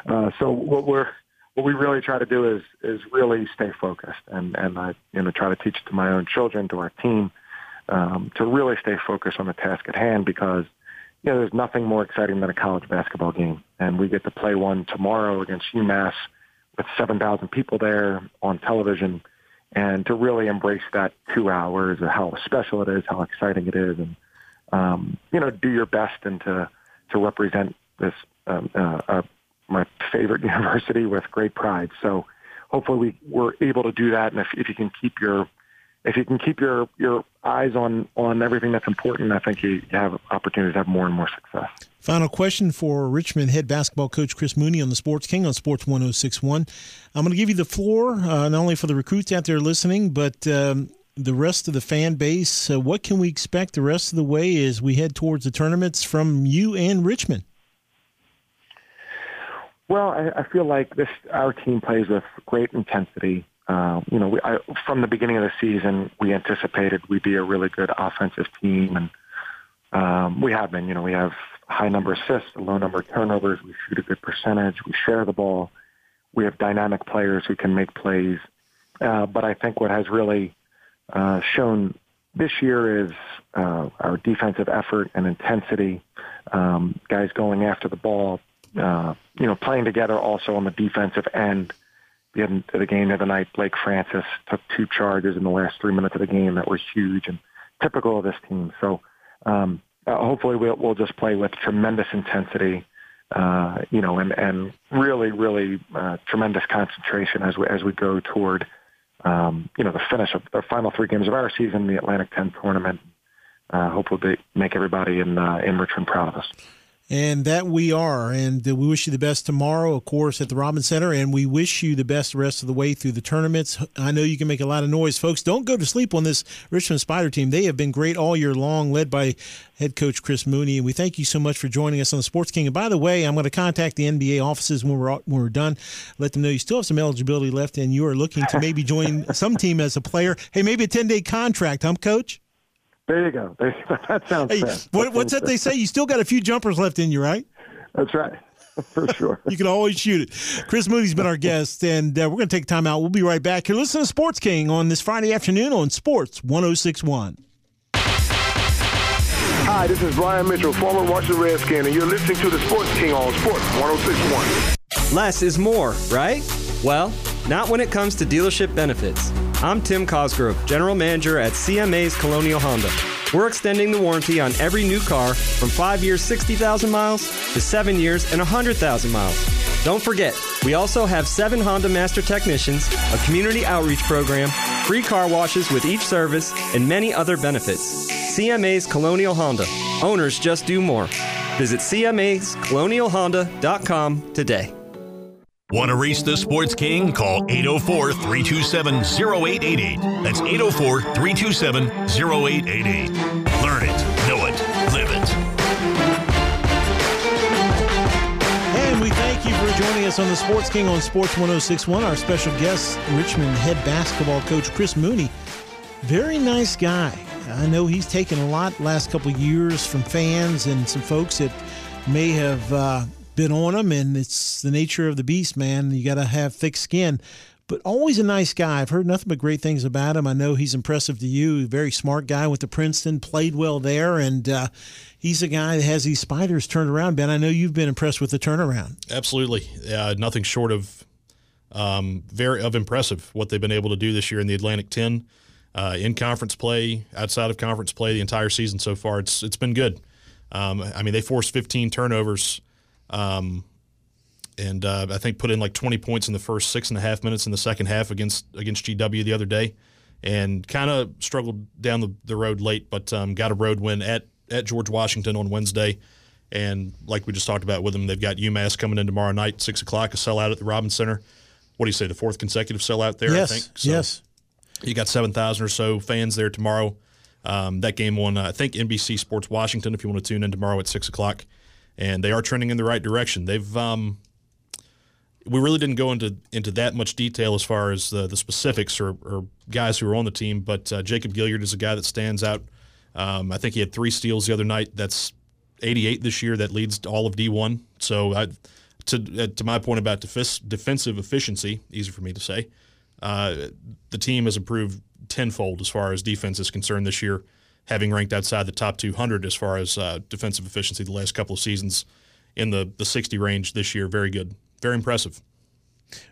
uh, so what we're what we really try to do is is really stay focused, and and I you know try to teach it to my own children, to our team, um, to really stay focused on the task at hand because you know there's nothing more exciting than a college basketball game, and we get to play one tomorrow against UMass with 7,000 people there on television, and to really embrace that two hours, of how special it is, how exciting it is, and um, you know, do your best and to to represent this um, uh, uh, my favorite (laughs) university with great pride. So hopefully we we're able to do that. And if, if you can keep your if you can keep your your eyes on on everything that's important, I think you, have opportunities to have more and more success. Final question for Richmond head basketball coach Chris Mooney on the Sports King on Sports 1061. I'm going to give you the floor, uh, not only for the recruits out there listening, but um, the rest of the fan base. Uh, what can we expect the rest of the way as we head towards the tournaments from you and Richmond? Well, I, I feel like this our team plays with great intensity. Uh, you know, we, I, from the beginning of the season, we anticipated we'd be a really good offensive team, and um, we have been. You know, we have high number assists, a low number of turnovers. We shoot a good percentage. We share the ball. We have dynamic players who can make plays. Uh, but I think what has really uh, shown this year is uh, our defensive effort and intensity, um, guys going after the ball, uh, you know, playing together also on the defensive end. The end of the game the other night, Blake Francis took two charges in the last three minutes of the game that were huge and typical of this team. So um, uh, hopefully we'll, we'll just play with tremendous intensity, uh, you know, and, and really, really tremendous concentration as we, as we go toward um, you know, the finish of the final three games of our season, the Atlantic 10 tournament. Uh, hopefully, make everybody in uh, in Richmond proud of us. And that we are. And we wish you the best tomorrow, of course, at the Robin Center. And we wish you the best the rest of the way through the tournaments. I know you can make a lot of noise. Folks, don't go to sleep on this Richmond Spider team. They have been great all year long, led by head coach Chris Mooney. And we thank you so much for joining us on the Sports King. And by the way, I'm going to contact the NBA offices when we're, when we're done. Let them know you still have some eligibility left and you are looking to maybe join some team as a player. Hey, maybe a 10 day contract, huh, coach? There you go. (laughs) There, that sounds hey, fair. What, what's that they say? You still got a few jumpers left in you, right? That's right. (laughs) For sure. (laughs) you can always shoot it. Chris Mooney's been our guest, and uh, we're going to take time out. We'll be right back here. Listen to Sports King on this Friday afternoon on Sports 1061. Hi, this is Brian Mitchell, former Washington Redskin, and you're listening to the Sports King on Sports 1061. Less is more, right? Well, not when it comes to dealership benefits. I'm Tim Cosgrove, General Manager at CMA's Colonial Honda. We're extending the warranty on every new car from 5 years, 60,000 miles to 7 years and 100,000 miles. Don't forget, we also have 7 Honda Master Technicians, a community outreach program, free car washes with each service, and many other benefits. CMA's Colonial Honda. Owners just do more. Visit CMA'sColonialHonda.com today. Want to reach the Sports King? Call 804 327 0888. That's 804 327 0888. Learn it, know it, live it. And we thank you for joining us on the Sports King on Sports 1061. Our special guest, Richmond head basketball coach Chris Mooney. Very nice guy. I know he's taken a lot last couple years from fans and some folks that may have. Uh, been on him, and it's the nature of the beast, man. You got to have thick skin. But always a nice guy. I've heard nothing but great things about him. I know he's impressive to you. Very smart guy. Went to Princeton, played well there, and uh, he's a guy that has these spiders turned around. Ben, I know you've been impressed with the turnaround. Absolutely, uh, nothing short of um, very of impressive what they've been able to do this year in the Atlantic Ten, uh, in conference play, outside of conference play, the entire season so far. It's it's been good. Um, I mean, they forced 15 turnovers um, and uh, I think put in like 20 points in the first six and a half minutes in the second half against against GW the other day, and kind of struggled down the, the road late, but um, got a road win at at George Washington on Wednesday. And like we just talked about with them, they've got UMass coming in tomorrow night, six o'clock, a sellout at the Robins Center. What do you say, the fourth consecutive sellout there? Yes, I think. So yes. You got seven thousand or so fans there tomorrow. Um, that game on, uh, I think, NBC Sports Washington. If you want to tune in tomorrow at six o'clock and they are trending in the right direction. They've um, we really didn't go into into that much detail as far as the, the specifics or, or guys who are on the team, but uh, Jacob Gilyard is a guy that stands out. Um, I think he had three steals the other night. That's 88 this year. That leads all of D1. So I, to uh, to my point about def- defensive efficiency, easy for me to say, uh, the team has improved tenfold as far as defense is concerned this year having ranked outside the top 200 as far as uh, defensive efficiency the last couple of seasons in the, the 60 range this year. Very good. Very impressive.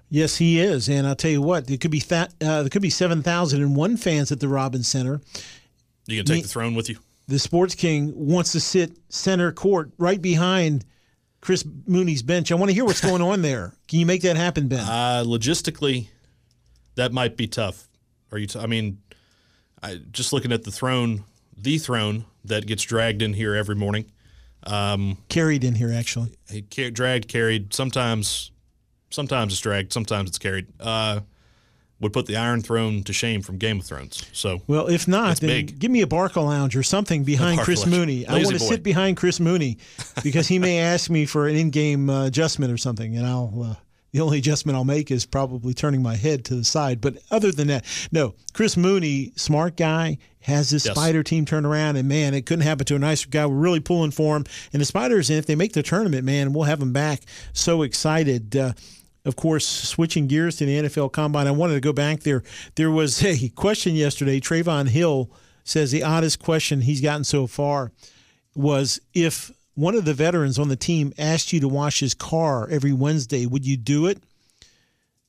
Yes, he is, and I'll tell you what, there could be that uh, there could be seven thousand and one fans at the Robins Center. You can take mean, the throne with you. The Sports King wants to sit center court, right behind Chris Mooney's bench. I want to hear what's going on there. (laughs) Can you make that happen, Ben? Uh, logistically, that might be tough. Are you? T- I mean, I, just looking at the throne the throne that gets dragged in here every morning. Um, carried in here, actually. He dragged, carried. Sometimes, sometimes it's dragged. Sometimes it's carried. Uh, would put the Iron Throne to shame from Game of Thrones. So, well, if not, then big. give me a Barca Lounge or something behind Chris. Mooney. Lazy I want to sit behind Chris Mooney (laughs) because he may ask me for an in-game uh, adjustment or something, and I'll. Uh, the only adjustment I'll make is probably turning my head to the side. But other than that, no. Chris Mooney, smart guy, has this Yes. Spider team turn around, and man, it couldn't happen to a nicer guy. We're really pulling for him. And the Spiders, and if they make the tournament, man, we'll have them back. So excited. Uh, of course, switching gears to the NFL Combine, I wanted to go back there. There was (laughs) a question yesterday. Trevon Hill says the oddest question he's gotten so far was if one of the veterans on the team asked you to wash his car every Wednesday, would you do it?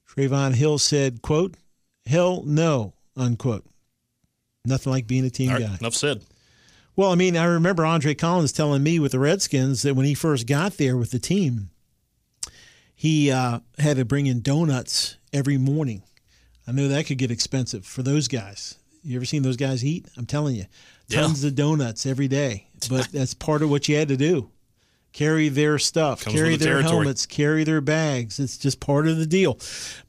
Trevon Hill said, quote, hell no, unquote. Nothing like being a team right, guy. enough said. Well, I mean, I remember Andre Collins telling me with the Redskins that when he first got there with the team, he uh, had to bring in donuts every morning. I know that could get expensive for those guys. You ever seen those guys eat? I'm telling you, Yeah. tons of donuts every day. But (laughs) that's part of what you had to do. Carry their stuff, Comes carry the their territory. helmets, carry their bags. It's just part of the deal.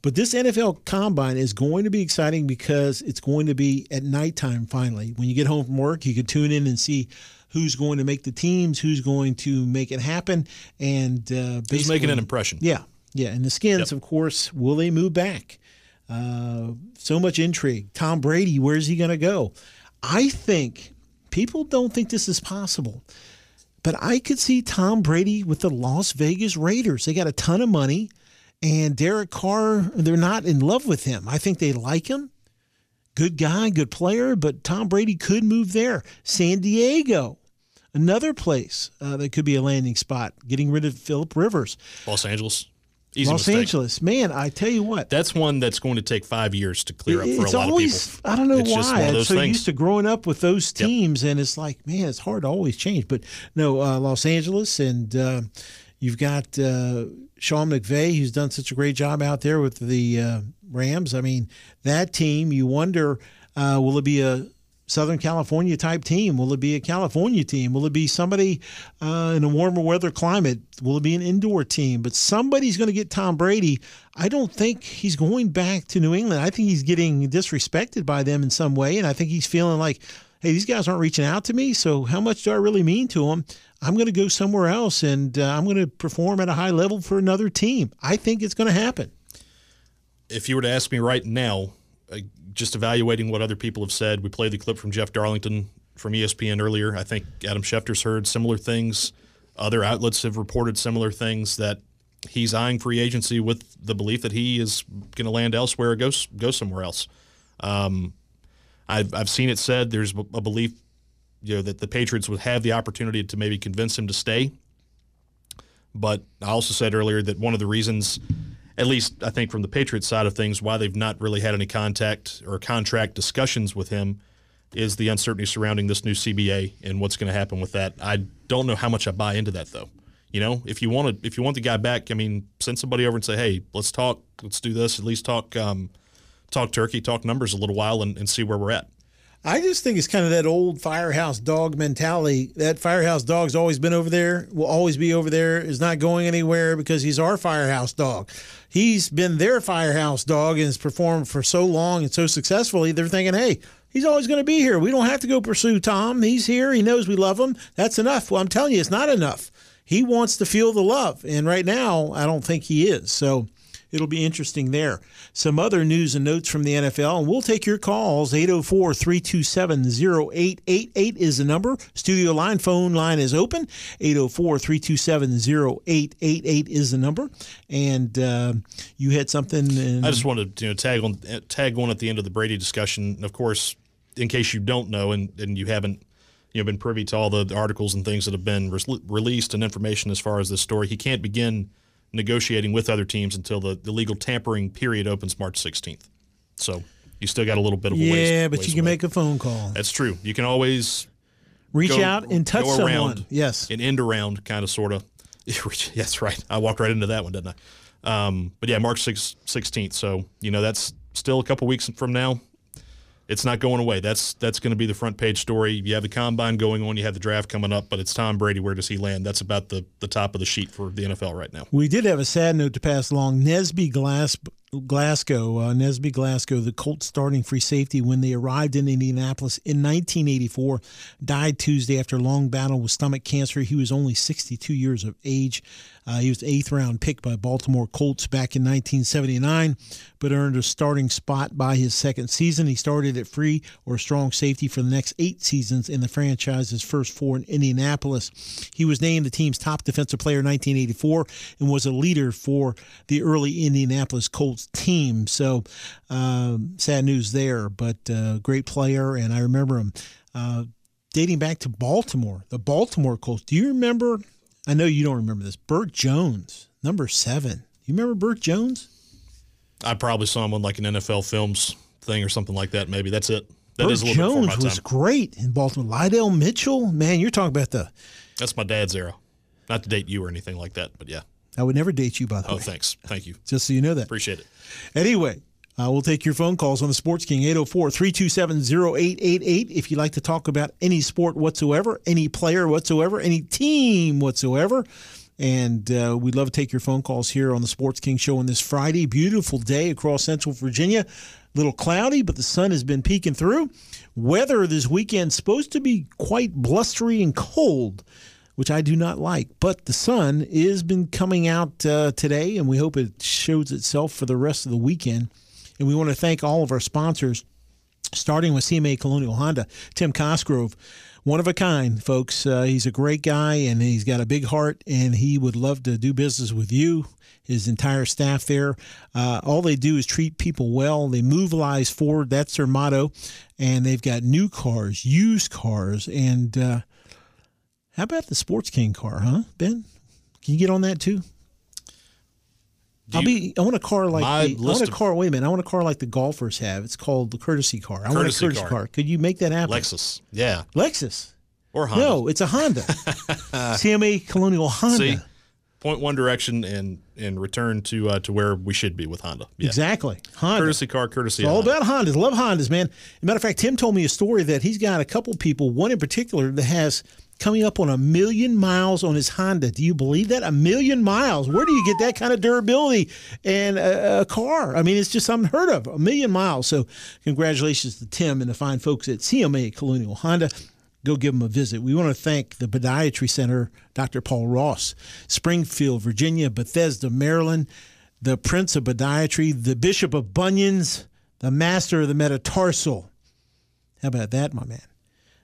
But this NFL combine is going to be exciting because it's going to be at nighttime finally. When you get home from work, you can tune in and see who's going to make the teams, who's going to make it happen, and uh, Who's making an impression? Yeah, yeah. And the Skins, of course, will they move back? Uh, so much intrigue. Tom Brady, where's he going to go? I think people don't think this is possible, but I could see Tom Brady with the Las Vegas Raiders. They got a ton of money, and Derek Carr, they're not in love with him. I think they like him. Good guy, good player, but Tom Brady could move there. San Diego, another place uh, that could be a landing spot, getting rid of Philip Rivers. Los Angeles. Easy Los mistake. Angeles, man, I tell you what, That's one that's going to take five years to clear up for it's a lot always, of people. I don't know it's why. Just one of I'm those so things. used to growing up with those teams, and it's like, man, it's hard to always change. But no, uh, Los Angeles, and uh, you've got uh, Sean McVay, who's done such a great job out there with the uh, Rams. I mean, that team, you wonder, uh, will it be a Southern California type team? Will it be a California team? Will it be somebody uh, in a warmer weather climate? Will it be an indoor team? But somebody's going to get Tom Brady. I don't think he's going back to New England. I think he's getting disrespected by them in some way. And I think he's feeling like, hey, these guys aren't reaching out to me. So how much do I really mean to them? I'm going to go somewhere else and uh, I'm going to perform at a high level for another team. I think it's going to happen. if you were to ask me right now, uh, just evaluating what other people have said, we played the clip from Jeff Darlington from ESPN earlier. I think Adam Schefter's heard similar things. Other outlets have reported similar things that he's eyeing free agency with the belief that he is going to land elsewhere or go go somewhere else. Um, I've I've seen it said there's a belief, you know, that the Patriots would have the opportunity to maybe convince him to stay. But I also said earlier that one of the reasons, at least I think from the Patriots side of things, why they've not really had any contact or contract discussions with him is the uncertainty surrounding this new CBA and what's going to happen with that. I don't know how much I buy into that though. You know, if you want to, if you want the guy back, I mean, send somebody over and say, "Hey, let's talk. Let's do this. At least talk, um, talk turkey, talk numbers a little while, and, and see where we're at." I just think it's kind of that old firehouse dog mentality. That firehouse dog's always been over there, will always be over there, is not going anywhere because he's our firehouse dog. He's been their firehouse dog and has performed for so long and so successfully. They're thinking, hey, he's always going to be here. We don't have to go pursue Tom. He's here. He knows we love him. That's enough. Well, I'm telling you, it's not enough. He wants to feel the love. And right now, I don't think he is. So it'll be interesting there. Some other news and notes from the NFL, and we'll take your calls. 804 327 0888 is the number. Studio line, phone line is open. 804 327 0888 is the number. And uh, you had something. In, I just wanted to you know, tag on tag on at the end of the Brady discussion. Of course, in case you don't know and, and you haven't you know been privy to all the articles and things that have been re- released and information as far as this story, he can't begin negotiating with other teams until the, the legal tampering period opens March 16th. So you still got a little bit of a ways. yeah, but ways you can away. make a phone call. That's true. You can always Reach go- out and touch go someone. around Yes. an end around kind of sort of. That's (laughs) right. I walked right into that one, didn't I? Um, but yeah, March 6, 16th. So you know that's still a couple weeks from now. It's not going away. That's that's going to be the front page story. You have the combine going on. You have the draft coming up, but it's Tom Brady. Where does he land? That's about the the top of the sheet for the NFL right now. We did have a sad note to pass along. Nesby Glass, Glasgow, uh, Nesby Glasgow, the Colts starting free safety when they arrived in Indianapolis in 1984, died Tuesday after a long battle with stomach cancer. He was only 62 years of age. Uh, he was eighth round pick by Baltimore Colts back in 1979, but earned a starting spot by his second season. He started at free or strong safety for the next eight seasons in the franchise's first four in Indianapolis. He was named the team's top defensive player in 1984 and was a leader for the early Indianapolis Colts team. So um, sad news there, but uh, great player, and I remember him. uh, dating back to Baltimore, the Baltimore Colts. Do you remember? I know you don't remember this. Bert Jones, number seven. You remember Bert Jones? I probably saw him on like an NFL Films thing or something like that. Maybe that's it. That Bert is a little bit Jones was great in Baltimore. Lydell Mitchell, man, you're talking about the. That's my dad's era. Not to date you or anything like that, but yeah. I would never date you, by the Oh, way. Oh, thanks. Thank you. Just so you know that. Appreciate it. Anyway, uh, we'll take your phone calls on the Sports King 804 327 0888 if you'd like to talk about any sport whatsoever, any player whatsoever, any team whatsoever. And uh, we'd love to take your phone calls here on the Sports King Show on this Friday. Beautiful day across Central Virginia. little cloudy, but the sun has been peeking through. Weather this weekend supposed to be quite blustery and cold, which I do not like. But the sun is been coming out uh, today, and we hope it shows itself for the rest of the weekend. And we want to thank all of our sponsors, starting with CMA Colonial Honda, Tim Cosgrove. One of a kind, folks. Uh, he's a great guy and he's got a big heart, and he would love to do business with you, his entire staff there. Uh, all they do is treat people well. They move lives forward. That's their motto. And they've got new cars, used cars, and uh, how about the Sports King car, huh, Ben? Can you get on that too? I'll be. I want a car like the, I want a car. Wait a minute. I want a car like the golfers have. It's called the courtesy car. I want a Courtesy courtesy car. car. Could you make that happen? Lexus. Yeah. Lexus. Or Honda. No, it's a Honda. (laughs) CMA Colonial Honda. See, point one direction and and return to uh, to where we should be with Honda. Yeah. Exactly. Honda. Courtesy car, courtesy. It's all Honda. about Hondas. Love Hondas, man. As a matter of fact, Tim told me a story that he's got a couple people, one in particular, that has coming up on a million miles on his Honda. Do you believe that? A million miles. Where do you get that kind of durability and a, a car? I mean, it's just unheard of. A million miles. So, congratulations to Tim and the fine folks at CMA Colonial Honda. Go give them a visit. We want to thank the Podiatry Center, Dr. Paul Ross, Springfield, Virginia, Bethesda, Maryland, the Prince of Podiatry, the Bishop of Bunions, the Master of the Metatarsal. How about that, my man?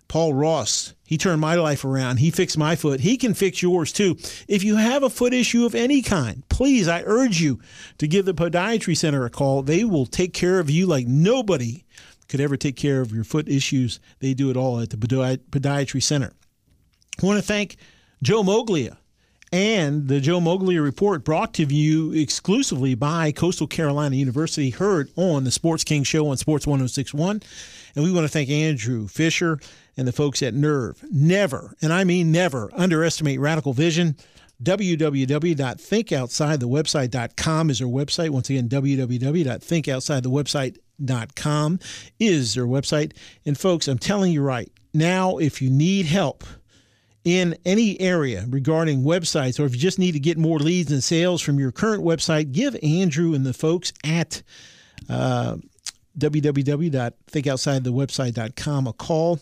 Paul Ross, he turned my life around. He fixed my foot. He can fix yours too. If you have a foot issue of any kind, please, I urge you to give the Podiatry Center a call. They will take care of you like nobody could ever take care of your foot issues. They do it all at the Podi- Podiatry Center. I want to thank Joe Moglia and the Joe Moglia Report brought to you exclusively by Coastal Carolina University, heard on the Sports King Show on Sports 1061. And we want to thank Andrew Fisher and the folks at NURV. Never, and I mean never, underestimate radical vision. www.thinkoutsideTheWebsite.com is their website. Once again, www.thinkoutsideTheWebsite.com is their website. And folks, I'm telling you right now, if you need help, in any area regarding websites, or if you just need to get more leads and sales from your current website, give Andrew and the folks at uh, www.thinkoutsideTheWebsite.com a call.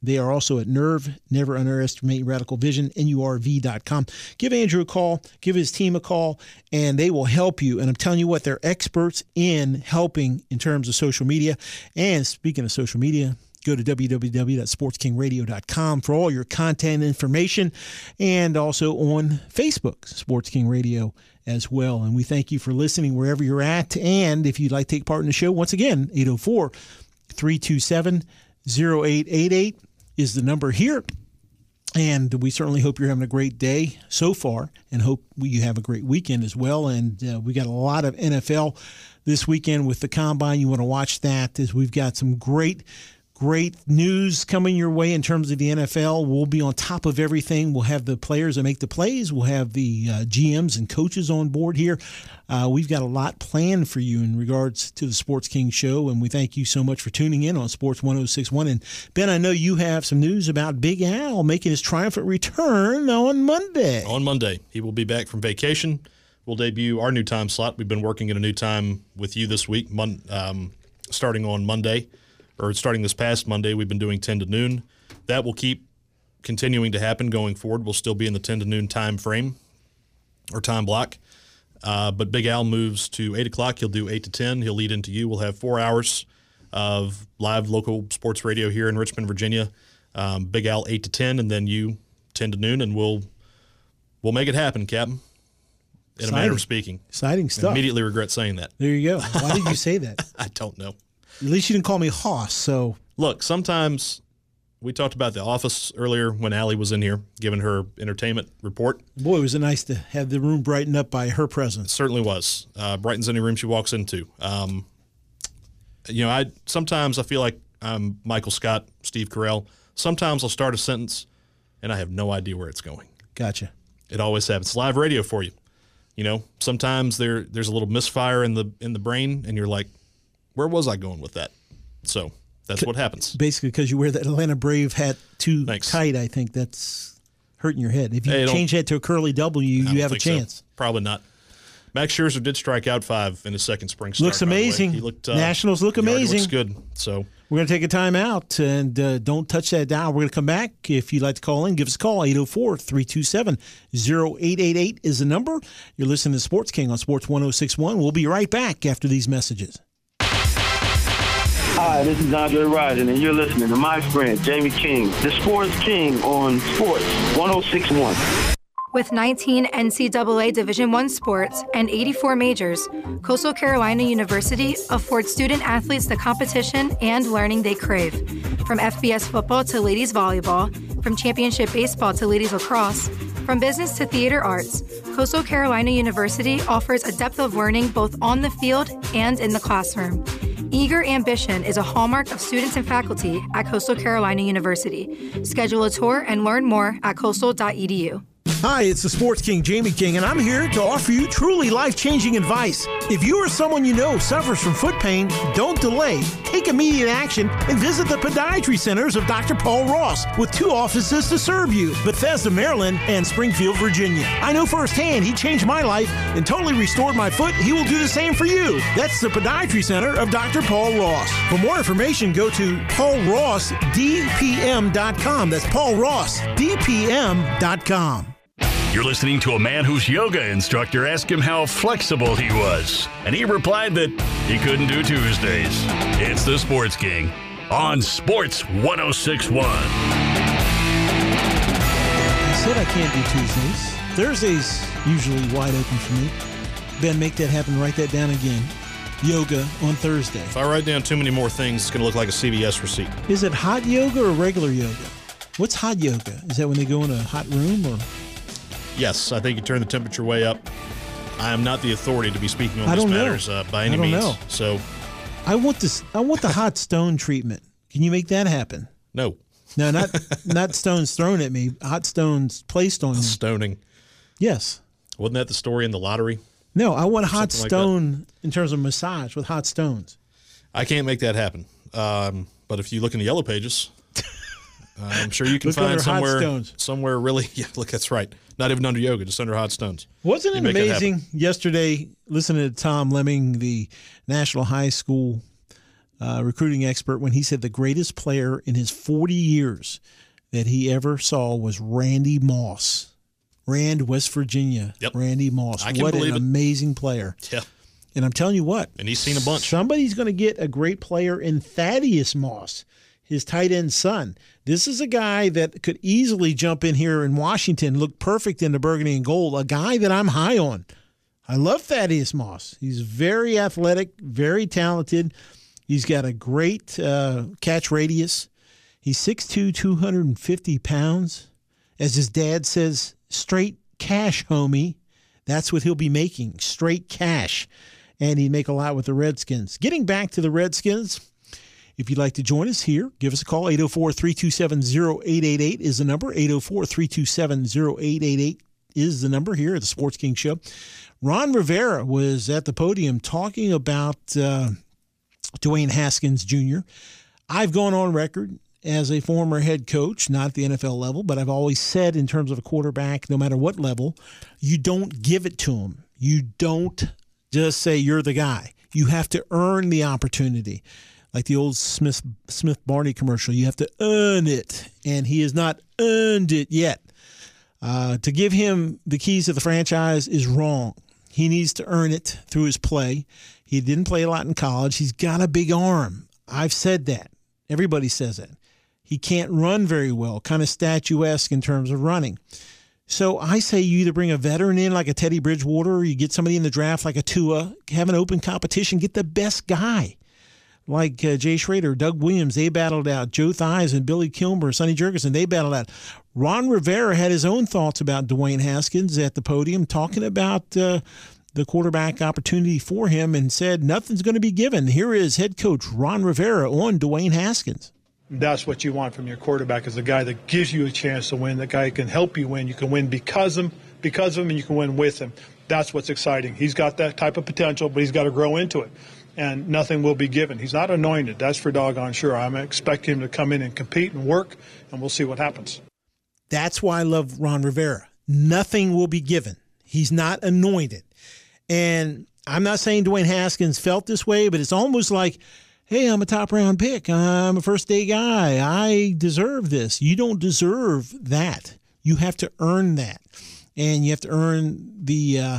They are also at NURV, never underestimate radical vision, NURV.com. Give Andrew a call, give his team a call, and they will help you. And I'm telling you what, they're experts in helping in terms of social media. And speaking of social media, go to www.sportskingradio.com for all your content information and also on Facebook, Sports King Radio as well. And we thank you for listening wherever you're at. And if you'd like to take part in the show, once again, 804 327 0888 is the number here. And we certainly hope you're having a great day so far and hope you have a great weekend as well. And uh, we got a lot of NFL this weekend with the combine. You want to watch that as we've got some great great news coming your way in terms of the NFL. We'll be on top of everything. We'll have the players that make the plays. We'll have the uh, GMs and coaches on board here. Uh, we've got a lot planned for you in regards to the Sports King show, and we thank you so much for tuning in on Sports 1061. And Ben, I know you have some news about Big Al making his triumphant return on Monday. On Monday, he will be back from vacation. We'll debut our new time slot. We've been working at a new time with you this week, mon- um, starting on Monday, or starting this past Monday. We've been doing 10 to noon. That will keep continuing to happen going forward. We'll still be in the 10 to noon time frame or time block. Uh, but Big Al moves to 8 o'clock. He'll do 8 to 10. He'll lead into you. We'll have four hours of live local sports radio here in Richmond, Virginia. Um, Big Al 8 to 10, and then you 10 to noon, and we'll we'll make it happen, Captain. In a manner of speaking. Exciting stuff. Immediately regret saying that. There you go. Why did you (laughs) say that? I don't know. At least you didn't call me Hoss. So Look, sometimes we talked about The Office earlier when Allie was in here giving her entertainment report. Boy, was it nice to have the room brightened up by her presence. certainly was. Uh, brightens any room she walks into. Um, you know, I sometimes I feel like I'm Michael Scott, Steve Carell. Sometimes I'll start a sentence and I have no idea where it's going. Gotcha. It always happens. Live radio for you. You know, sometimes there there's a little misfire in the in the brain, and you're like, where was I going with that? So that's what happens. Basically, because you wear that Atlanta Brave hat too tight, I think that's hurting your head. If you Hey, change that to a curly W, you have a think so. chance. Probably not. Max Scherzer did strike out five in his second spring start. Looks by the way. amazing. He looked, uh, Nationals look amazing. Looks good. So We're going to take a time out and uh, don't touch that dial. We're going to come back. If you'd like to call in, give us a call. 804 327 0888 is the number. You're listening to Sports King on Sports 1061. We'll be right back after these messages. Hi, this is Andre Rison, and you're listening to my friend Jamie King, the Sports King on Sports 1061. With 19 NCAA Division I sports and 84 majors, Coastal Carolina University affords student athletes the competition and learning they crave. From FBS football to ladies volleyball, from championship baseball to ladies lacrosse, from business to theater arts, Coastal Carolina University offers a depth of learning both on the field and in the classroom. Eager ambition is a hallmark of students and faculty at Coastal Carolina University. Schedule a tour and learn more at coastal.edu. Hi, it's the Sports King, Jamie King, and I'm here to offer you truly life changing advice. If you or someone you know suffers from foot pain, don't delay. Take immediate action and visit the podiatry centers of Dr. Paul Ross with two offices to serve you Bethesda, Maryland, and Springfield, Virginia. I know firsthand he changed my life and totally restored my foot. He will do the same for you. That's the podiatry center of Dr. Paul Ross. For more information, go to paulrossdpm.com. That's paulrossdpm.com. You're listening to a man whose yoga instructor asked him how flexible he was, and he replied that he couldn't do Tuesdays. It's the Sports King on Sports 1061. I said I can't do Tuesdays. Thursdays usually wide open for me. Ben, make that happen. Write that down again. Yoga on Thursday. if I write down too many more things, it's going to look like a CVS receipt. Is it hot yoga or regular yoga? What's hot yoga? Is that when they go in a hot room or? Yes, I think you turn the temperature way up. I am not the authority to be speaking on I these matters uh, by any means. know. So I want this. I want the hot stone treatment. Can you make that happen? no No, not not stones thrown at me. Hot stones placed on you. stoning. Yes. Wasn't that the story in the lottery? No, I want hot Something like stone in terms of massage with hot stones. I can't make that happen. Um, but if you look in the yellow pages, (laughs) I'm sure you can Look find somewhere somewhere really. (laughs) Yeah, look, that's right. Not even under yoga, just under hot stones. Wasn't You it amazing yesterday listening to Tom Lemming, the national high school uh, recruiting expert, when he said the greatest player in his 40 years that he ever saw was Randy Moss. Rand, West Virginia. Yep. Randy Moss. What an it. amazing player. Yeah, And I'm telling you what, and he's seen a bunch. Somebody's going to get a great player in Thaddeus Moss, his tight end son. This is a guy that could easily jump in here in Washington, look perfect in the burgundy and gold, a guy that I'm high on. I love Thaddeus Moss. He's very athletic, very talented. He's got a great uh, catch radius. He's 6'2, 250 pounds. As his dad says, straight cash, homie. That's what he'll be making, straight cash. And he'd make a lot with the Redskins. Getting back to the Redskins, if you'd like to join us here, give us a call. 804 327 0888 is the number. 804 327 0888 is the number here at the Sports King Show. Ron Rivera was at the podium talking about uh, Dwayne Haskins Jr. I've gone on record as a former head coach, not at the NFL level, but I've always said in terms of a quarterback, no matter what level, you don't give it to him. You don't just say you're the guy. You have to earn the opportunity. Like the old Smith Smith Barney commercial, you have to earn it, and he has not earned it yet. Uh, to give him the keys to the franchise is wrong. He needs to earn it through his play. He didn't play a lot in college. He's got a big arm. I've said that. Everybody says that. He can't run very well, kind of statuesque in terms of running. So I say you either bring a veteran in like a Teddy Bridgewater or you get somebody in the draft like a Tua, have an open competition, get the best guy. Like uh, Jay Schroeder, Doug Williams, they battled out. Joe Theismann and Billy Kilmer, Sonny Jurgensen, they battled out. Ron Rivera had his own thoughts about Dwayne Haskins at the podium, talking about uh, the quarterback opportunity for him and said nothing's going to be given. Here is head coach Ron Rivera on Dwayne Haskins. That's what you want from your quarterback is a guy that gives you a chance to win, the guy can help you win. You can win because of him, because of him, and you can win with him. That's what's exciting. He's got that type of potential, but he's got to grow into it and nothing will be given. He's not anointed. That's for doggone sure. I'm expecting him to come in and compete and work, and we'll see what happens. That's why I love Ron Rivera. Nothing will be given. He's not anointed. And I'm not saying Dwayne Haskins felt this way, but it's almost like, hey, I'm a top round pick. I'm a first day guy. I deserve this. You don't deserve that. You have to earn that. And you have to earn the uh,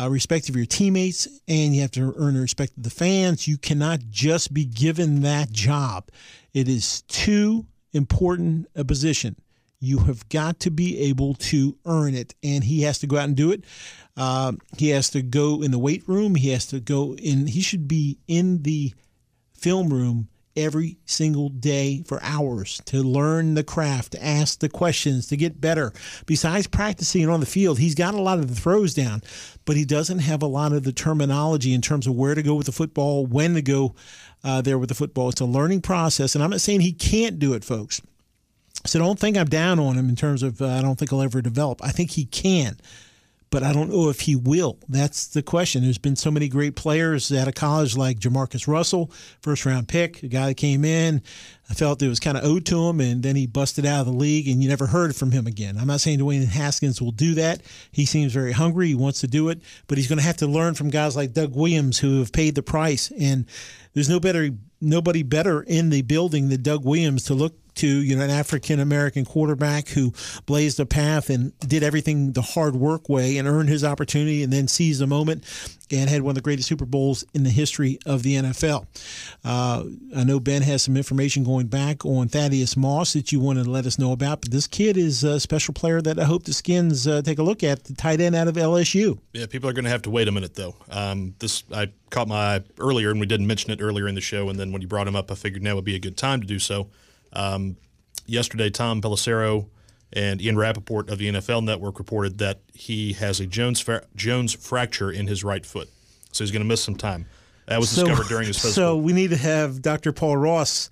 uh, respect of your teammates and you have to earn the respect of the fans. You cannot just be given that job. It is too important a position. You have got to be able to earn it, and he has to go out and do it. Uh, he has to go in the weight room. He has to go in. He should be in the film room every single day for hours to learn the craft, to ask the questions, to get better. Besides practicing on the field, he's got a lot of the throws down, but he doesn't have a lot of the terminology in terms of where to go with the football, when to go uh, there with the football. It's a learning process, and I'm not saying he can't do it, folks. So don't think I'm down on him in terms of uh, I don't think he'll ever develop. I think he can but I don't know if he will. That's the question. There's been so many great players out of college, like Jamarcus Russell, first round pick, a guy that came in. I felt it was kind of owed to him, and then he busted out of the league, and you never heard from him again. I'm not saying Dwayne Haskins will do that. He seems very hungry. He wants to do it, but he's going to have to learn from guys like Doug Williams who have paid the price. And there's no better nobody better in the building than Doug Williams to look to you know an African American quarterback who blazed a path and did everything the hard work way and earned his opportunity and then seized the moment and had one of the greatest Super Bowls in the history of the NFL. Uh, I know Ben has some information going back on Thaddeus Moss that you wanted to let us know about, but this kid is a special player that I hope the Skins uh, take a look at, the tight end out of LSU. Yeah, people are going to have to wait a minute though. Um, this I caught my eye earlier, and we didn't mention it earlier in the show, and then when you brought him up, I figured now would be a good time to do so. Um, yesterday, Tom Pelissero and Ian Rapoport of the NFL Network reported that he has a Jones fra- Jones fracture in his right foot, so he's going to miss some time. That was so, discovered during his physical. So we need to have Dr. Paul Ross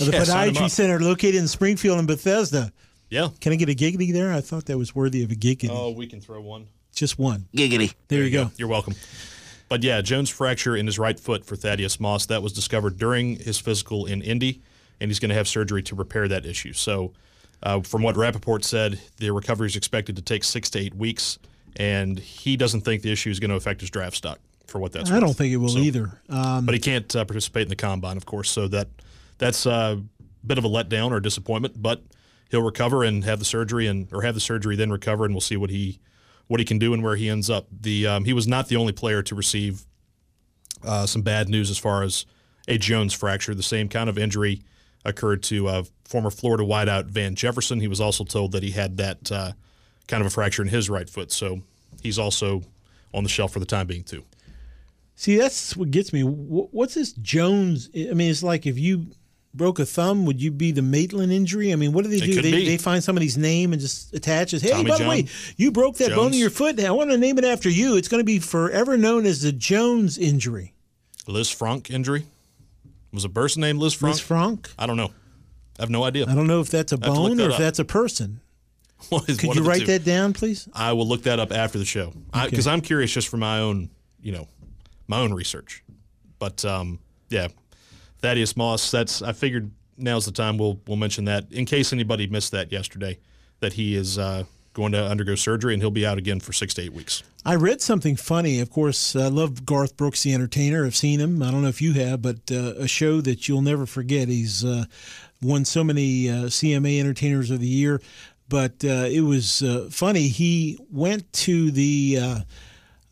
of the yeah, Podiatry Center located in Springfield and Bethesda. Yeah. Can I get a giggity there? I thought that was worthy of a giggity. Oh, we can throw one. Just one. Giggity. There, there you go. go. You're welcome. But yeah, Jones fracture in his right foot for Thaddeus Moss. That was discovered during his physical in Indy, and he's going to have surgery to repair that issue. So, uh, from what Rapoport said, the recovery is expected to take six to eight weeks, and he doesn't think the issue is going to affect his draft stock. For what that's, I worth. don't think it will so, either. Um, but he can't uh, participate in the combine, of course. So that that's a bit of a letdown or disappointment. But he'll recover and have the surgery, and or have the surgery, then recover, and we'll see what he what he can do and where he ends up. The um, he was not the only player to receive uh, some bad news as far as a Jones fracture. The same kind of injury occurred to uh, former Florida wideout Van Jefferson. He was also told that he had that uh, kind of a fracture in his right foot, so he's also on the shelf for the time being too. See, that's what gets me. What's this Jones? I mean, it's like if you broke a thumb, would you be the Maitland injury? I mean, what do they do? They, they, find somebody's name and just attach it. Hey, Tommy by John. the way, you broke that Jones. bone in your foot. I want to name it after you. It's going to be forever known as the Jones injury. Lisfranc injury. Was a person named Liz Frank? Lisfranc? I don't know. I have no idea. I don't know if that's a bone or up. if that's a person. (laughs) Could you write that down, please? I will look that up after the show because okay. I'm curious just for my own, you know, my own research. But um, yeah, Thaddeus Moss. That's I figured now's the time we'll we'll mention that in case anybody missed that yesterday, that he is uh, going to undergo surgery and he'll be out again for six to eight weeks. I read something funny. Of course, I love Garth Brooks, the entertainer. I've seen him. I don't know if you have, but uh, a show that you'll never forget. He's uh, won so many uh, CMA Entertainers of the Year. But uh, it was uh, funny. He went to the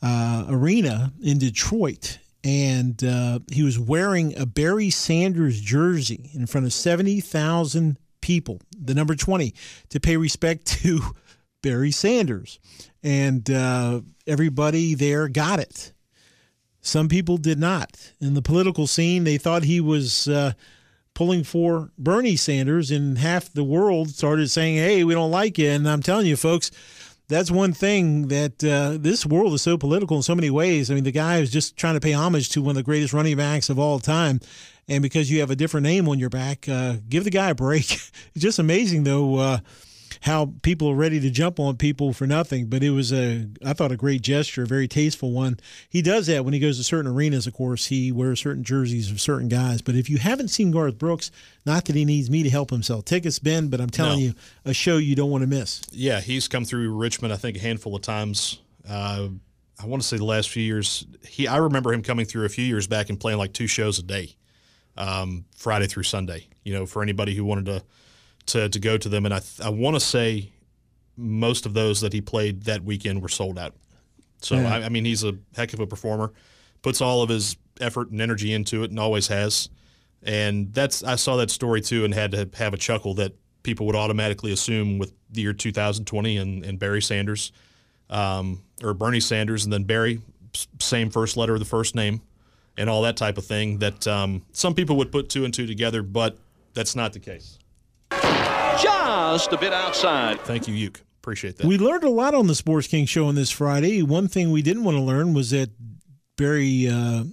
uh, arena in Detroit and uh, he was wearing a Barry Sanders jersey in front of 70,000 people, the number 20, to pay respect (laughs) to Barry Sanders. And uh, everybody there got it. Some people did not. In the political scene, they thought he was uh, pulling for Bernie Sanders, and half the world started saying, hey, we don't like you. And I'm telling you, folks, that's one thing that uh, this world is so political in so many ways. I mean, the guy is just trying to pay homage to one of the greatest running backs of all time. And because you have a different name on your back, uh, give the guy a break. (laughs) it's just amazing, though, uh, how people are ready to jump on people for nothing. But it was a, I thought, a great gesture, a very tasteful one. He does that when he goes to certain arenas. Of course, he wears certain jerseys of certain guys. But if you haven't seen Garth Brooks, not that he needs me to help him sell tickets, Ben, but I'm telling No. you, a show you don't want to miss. Yeah, he's come through Richmond, I think, a handful of times. Uh, I want to say the last few years. He, I remember him coming through a few years back and playing like two shows a day, um, Friday through Sunday. You know, for anybody who wanted to to, to go to them, and I th- I want to say most of those that he played that weekend were sold out. So Yeah. I, I mean, he's a heck of a performer. Puts all of his effort and energy into it, and always has. And that's I saw that story too, and had to have a chuckle that people would automatically assume with the year 2020 and, and Barry Sanders, um, or Bernie Sanders, and then Barry, same first letter of the first name, and all that type of thing. That um, some people would put two and two together, but that's not the case. Just a bit outside. Thank you, Uke. Appreciate that. We learned a lot on the Sports King show on this Friday. One thing we didn't want to learn was that Barry uh,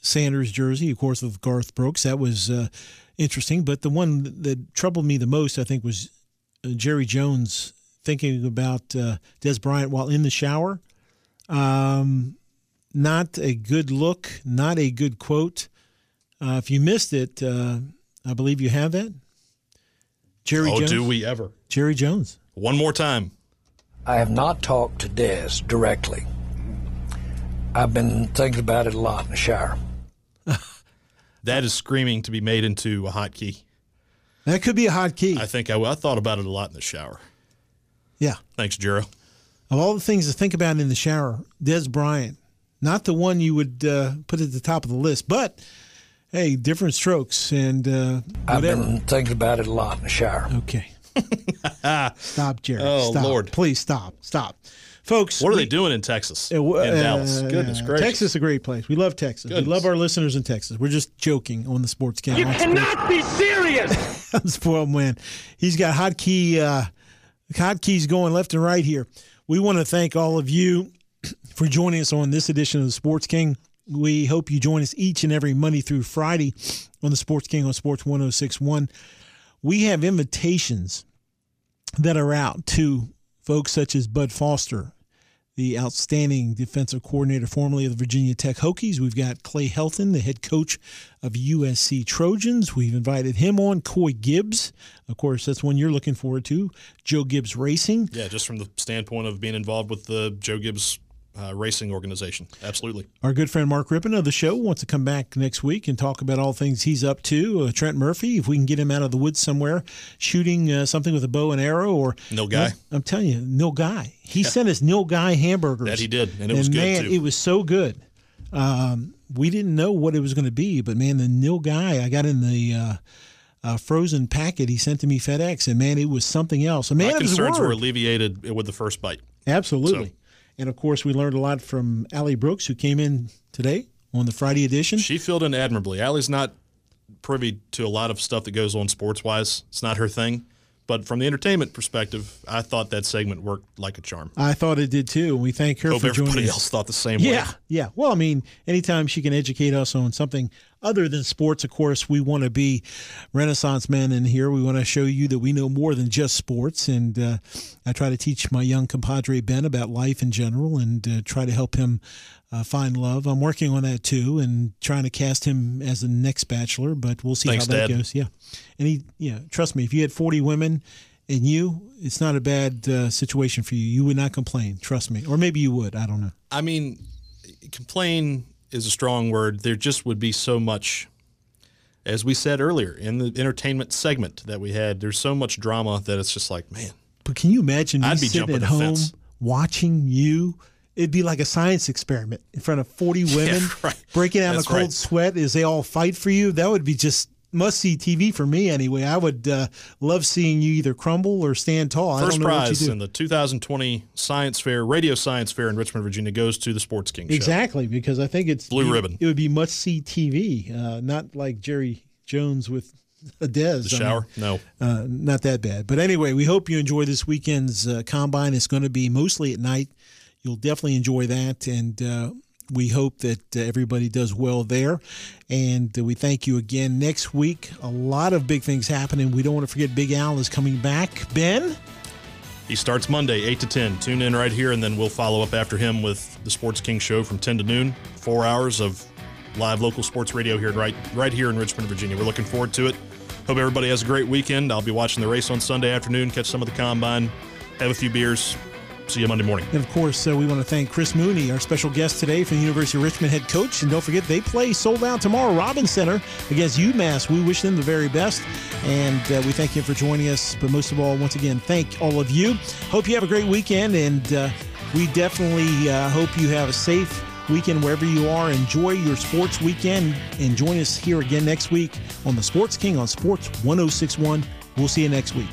Sanders jersey, of course, with Garth Brooks. That was uh, interesting. But the one that troubled me the most, I think, was uh, Jerry Jones thinking about uh, Dez Bryant while in the shower. Um, not a good look, not a good quote. Uh, if you missed it, uh, I believe you have that. Jerry oh, Jones. do we ever? Jerry Jones. One more time. I have not talked to Dez directly. I've been thinking about it a lot in the shower. (laughs) That is screaming to be made into a hotkey. That could be a hot key. I think I, I thought about it a lot in the shower. Yeah. Thanks, Jero. Of all the things to think about in the shower, Dez Bryant, not the one you would uh, put at the top of the list, but hey, different strokes and uh, I've been thinking about it a lot in the shower. Okay. (laughs) stop, Jerry. Oh, stop. Lord. Please stop. Stop. Folks, What are we- they doing in Texas? Uh, w- in uh, Dallas? Goodness uh, gracious. Texas is a great place. We love Texas. We love our listeners in Texas. We're just joking on the Sports King. You on cannot be serious. (laughs) Sports- Spoiled man. He's got hotkey uh, hotkeys going left and right here. We want to thank all of you (clears throat) for joining us on this edition of the Sports King. We hope you join us each and every Monday through Friday on the Sports King on Sports 1061. We have invitations that are out to folks such as Bud Foster, the outstanding defensive coordinator formerly of the Virginia Tech Hokies. We've got Clay Helton, the head coach of USC Trojans. We've invited him on. Coy Gibbs, of course, that's one you're looking forward to. Joe Gibbs Racing. Yeah, just from the standpoint of being involved with the Joe Gibbs uh, racing organization. Absolutely. Our good friend Mark Rypien of the show wants to come back next week and talk about all things he's up to. Uh, Trent Murphy, if we can get him out of the woods somewhere, shooting uh, something with a bow and arrow, or Nilgai. I'm telling you, Nilgai. He sent us Nilgai hamburgers. That he did, and it was good, man, too. it was so good. Um, we didn't know what it was going to be, but man, the Nilgai I got in the. Uh, uh, frozen packet he sent to me FedEx, and man, it was something else. A man My concerns were alleviated with the first bite. Absolutely. So- And of course, we learned a lot from Ally Brooks, who came in today on the Friday edition. She filled in admirably. Ally's not privy to a lot of stuff that goes on sports wise. It's not her thing. But from the entertainment perspective, I thought that segment worked like a charm. I thought it did too, and we thank her Hope for everybody joining us. else thought the same yeah, way. yeah. Well, I mean, anytime she can educate us on something other than sports, of course, we want to be Renaissance men in here. We want to show you that we know more than just sports. And uh, I try to teach my young compadre Ben about life in general, and uh, try to help him uh, find love. I'm working on that too, and trying to cast him as the next bachelor. But we'll see Thanks, how that Dad. goes. Yeah, and he, yeah, trust me, if you had 40 women. And you, it's not a bad uh, situation for you. You would not complain, trust me. Or maybe you would. I don't know. I mean, complain is a strong word. There just would be so much, as we said earlier in the entertainment segment that we had, there's so much drama that it's just like, man, But can you imagine me I'd be sitting jumping at home fence. watching you? It'd be like a science experiment in front of 40 (laughs) women, right. breaking out in a cold right. sweat as they all fight for you. That would be just must see TV for me anyway. I would uh, love seeing you either crumble or stand tall. First I don't know prize what you do. in the 2020 Science Fair, Radio Science Fair in Richmond, Virginia, goes to the Sports King Show. Exactly, because I think it's Blue it- ribbon. It would be must see TV, uh, not like Jerry Jones with a Dez. The shower? No. uh, not that bad. But anyway, we hope you enjoy this weekend's uh, combine. It's going to be mostly at night. You'll definitely enjoy that, and uh, we hope that uh, everybody does well there. And we thank you again. Next week, a lot of big things happening. We don't want to forget Big Al is coming back. Ben. He starts Monday, 8 to 10. Tune in right here, and then we'll follow up after him with the Sports King Show from 10 to noon. Four hours of live local sports radio here, right, right here in Richmond, Virginia. We're looking forward to it. Hope everybody has a great weekend. I'll be watching the race on Sunday afternoon, catch some of the combine, have a few beers. See you Monday morning. And of course, uh, we want to thank Chris Mooney, our special guest today from the University of Richmond head coach. And don't forget, they play sold out tomorrow, Robins Center against UMass. We wish them the very best. And uh, we thank you for joining us. But most of all, once again, thank all of you. Hope you have a great weekend. And uh, we definitely uh, hope you have a safe weekend wherever you are. Enjoy your sports weekend. And join us here again next week on the Sports King on Sports 1061. We'll see you next week.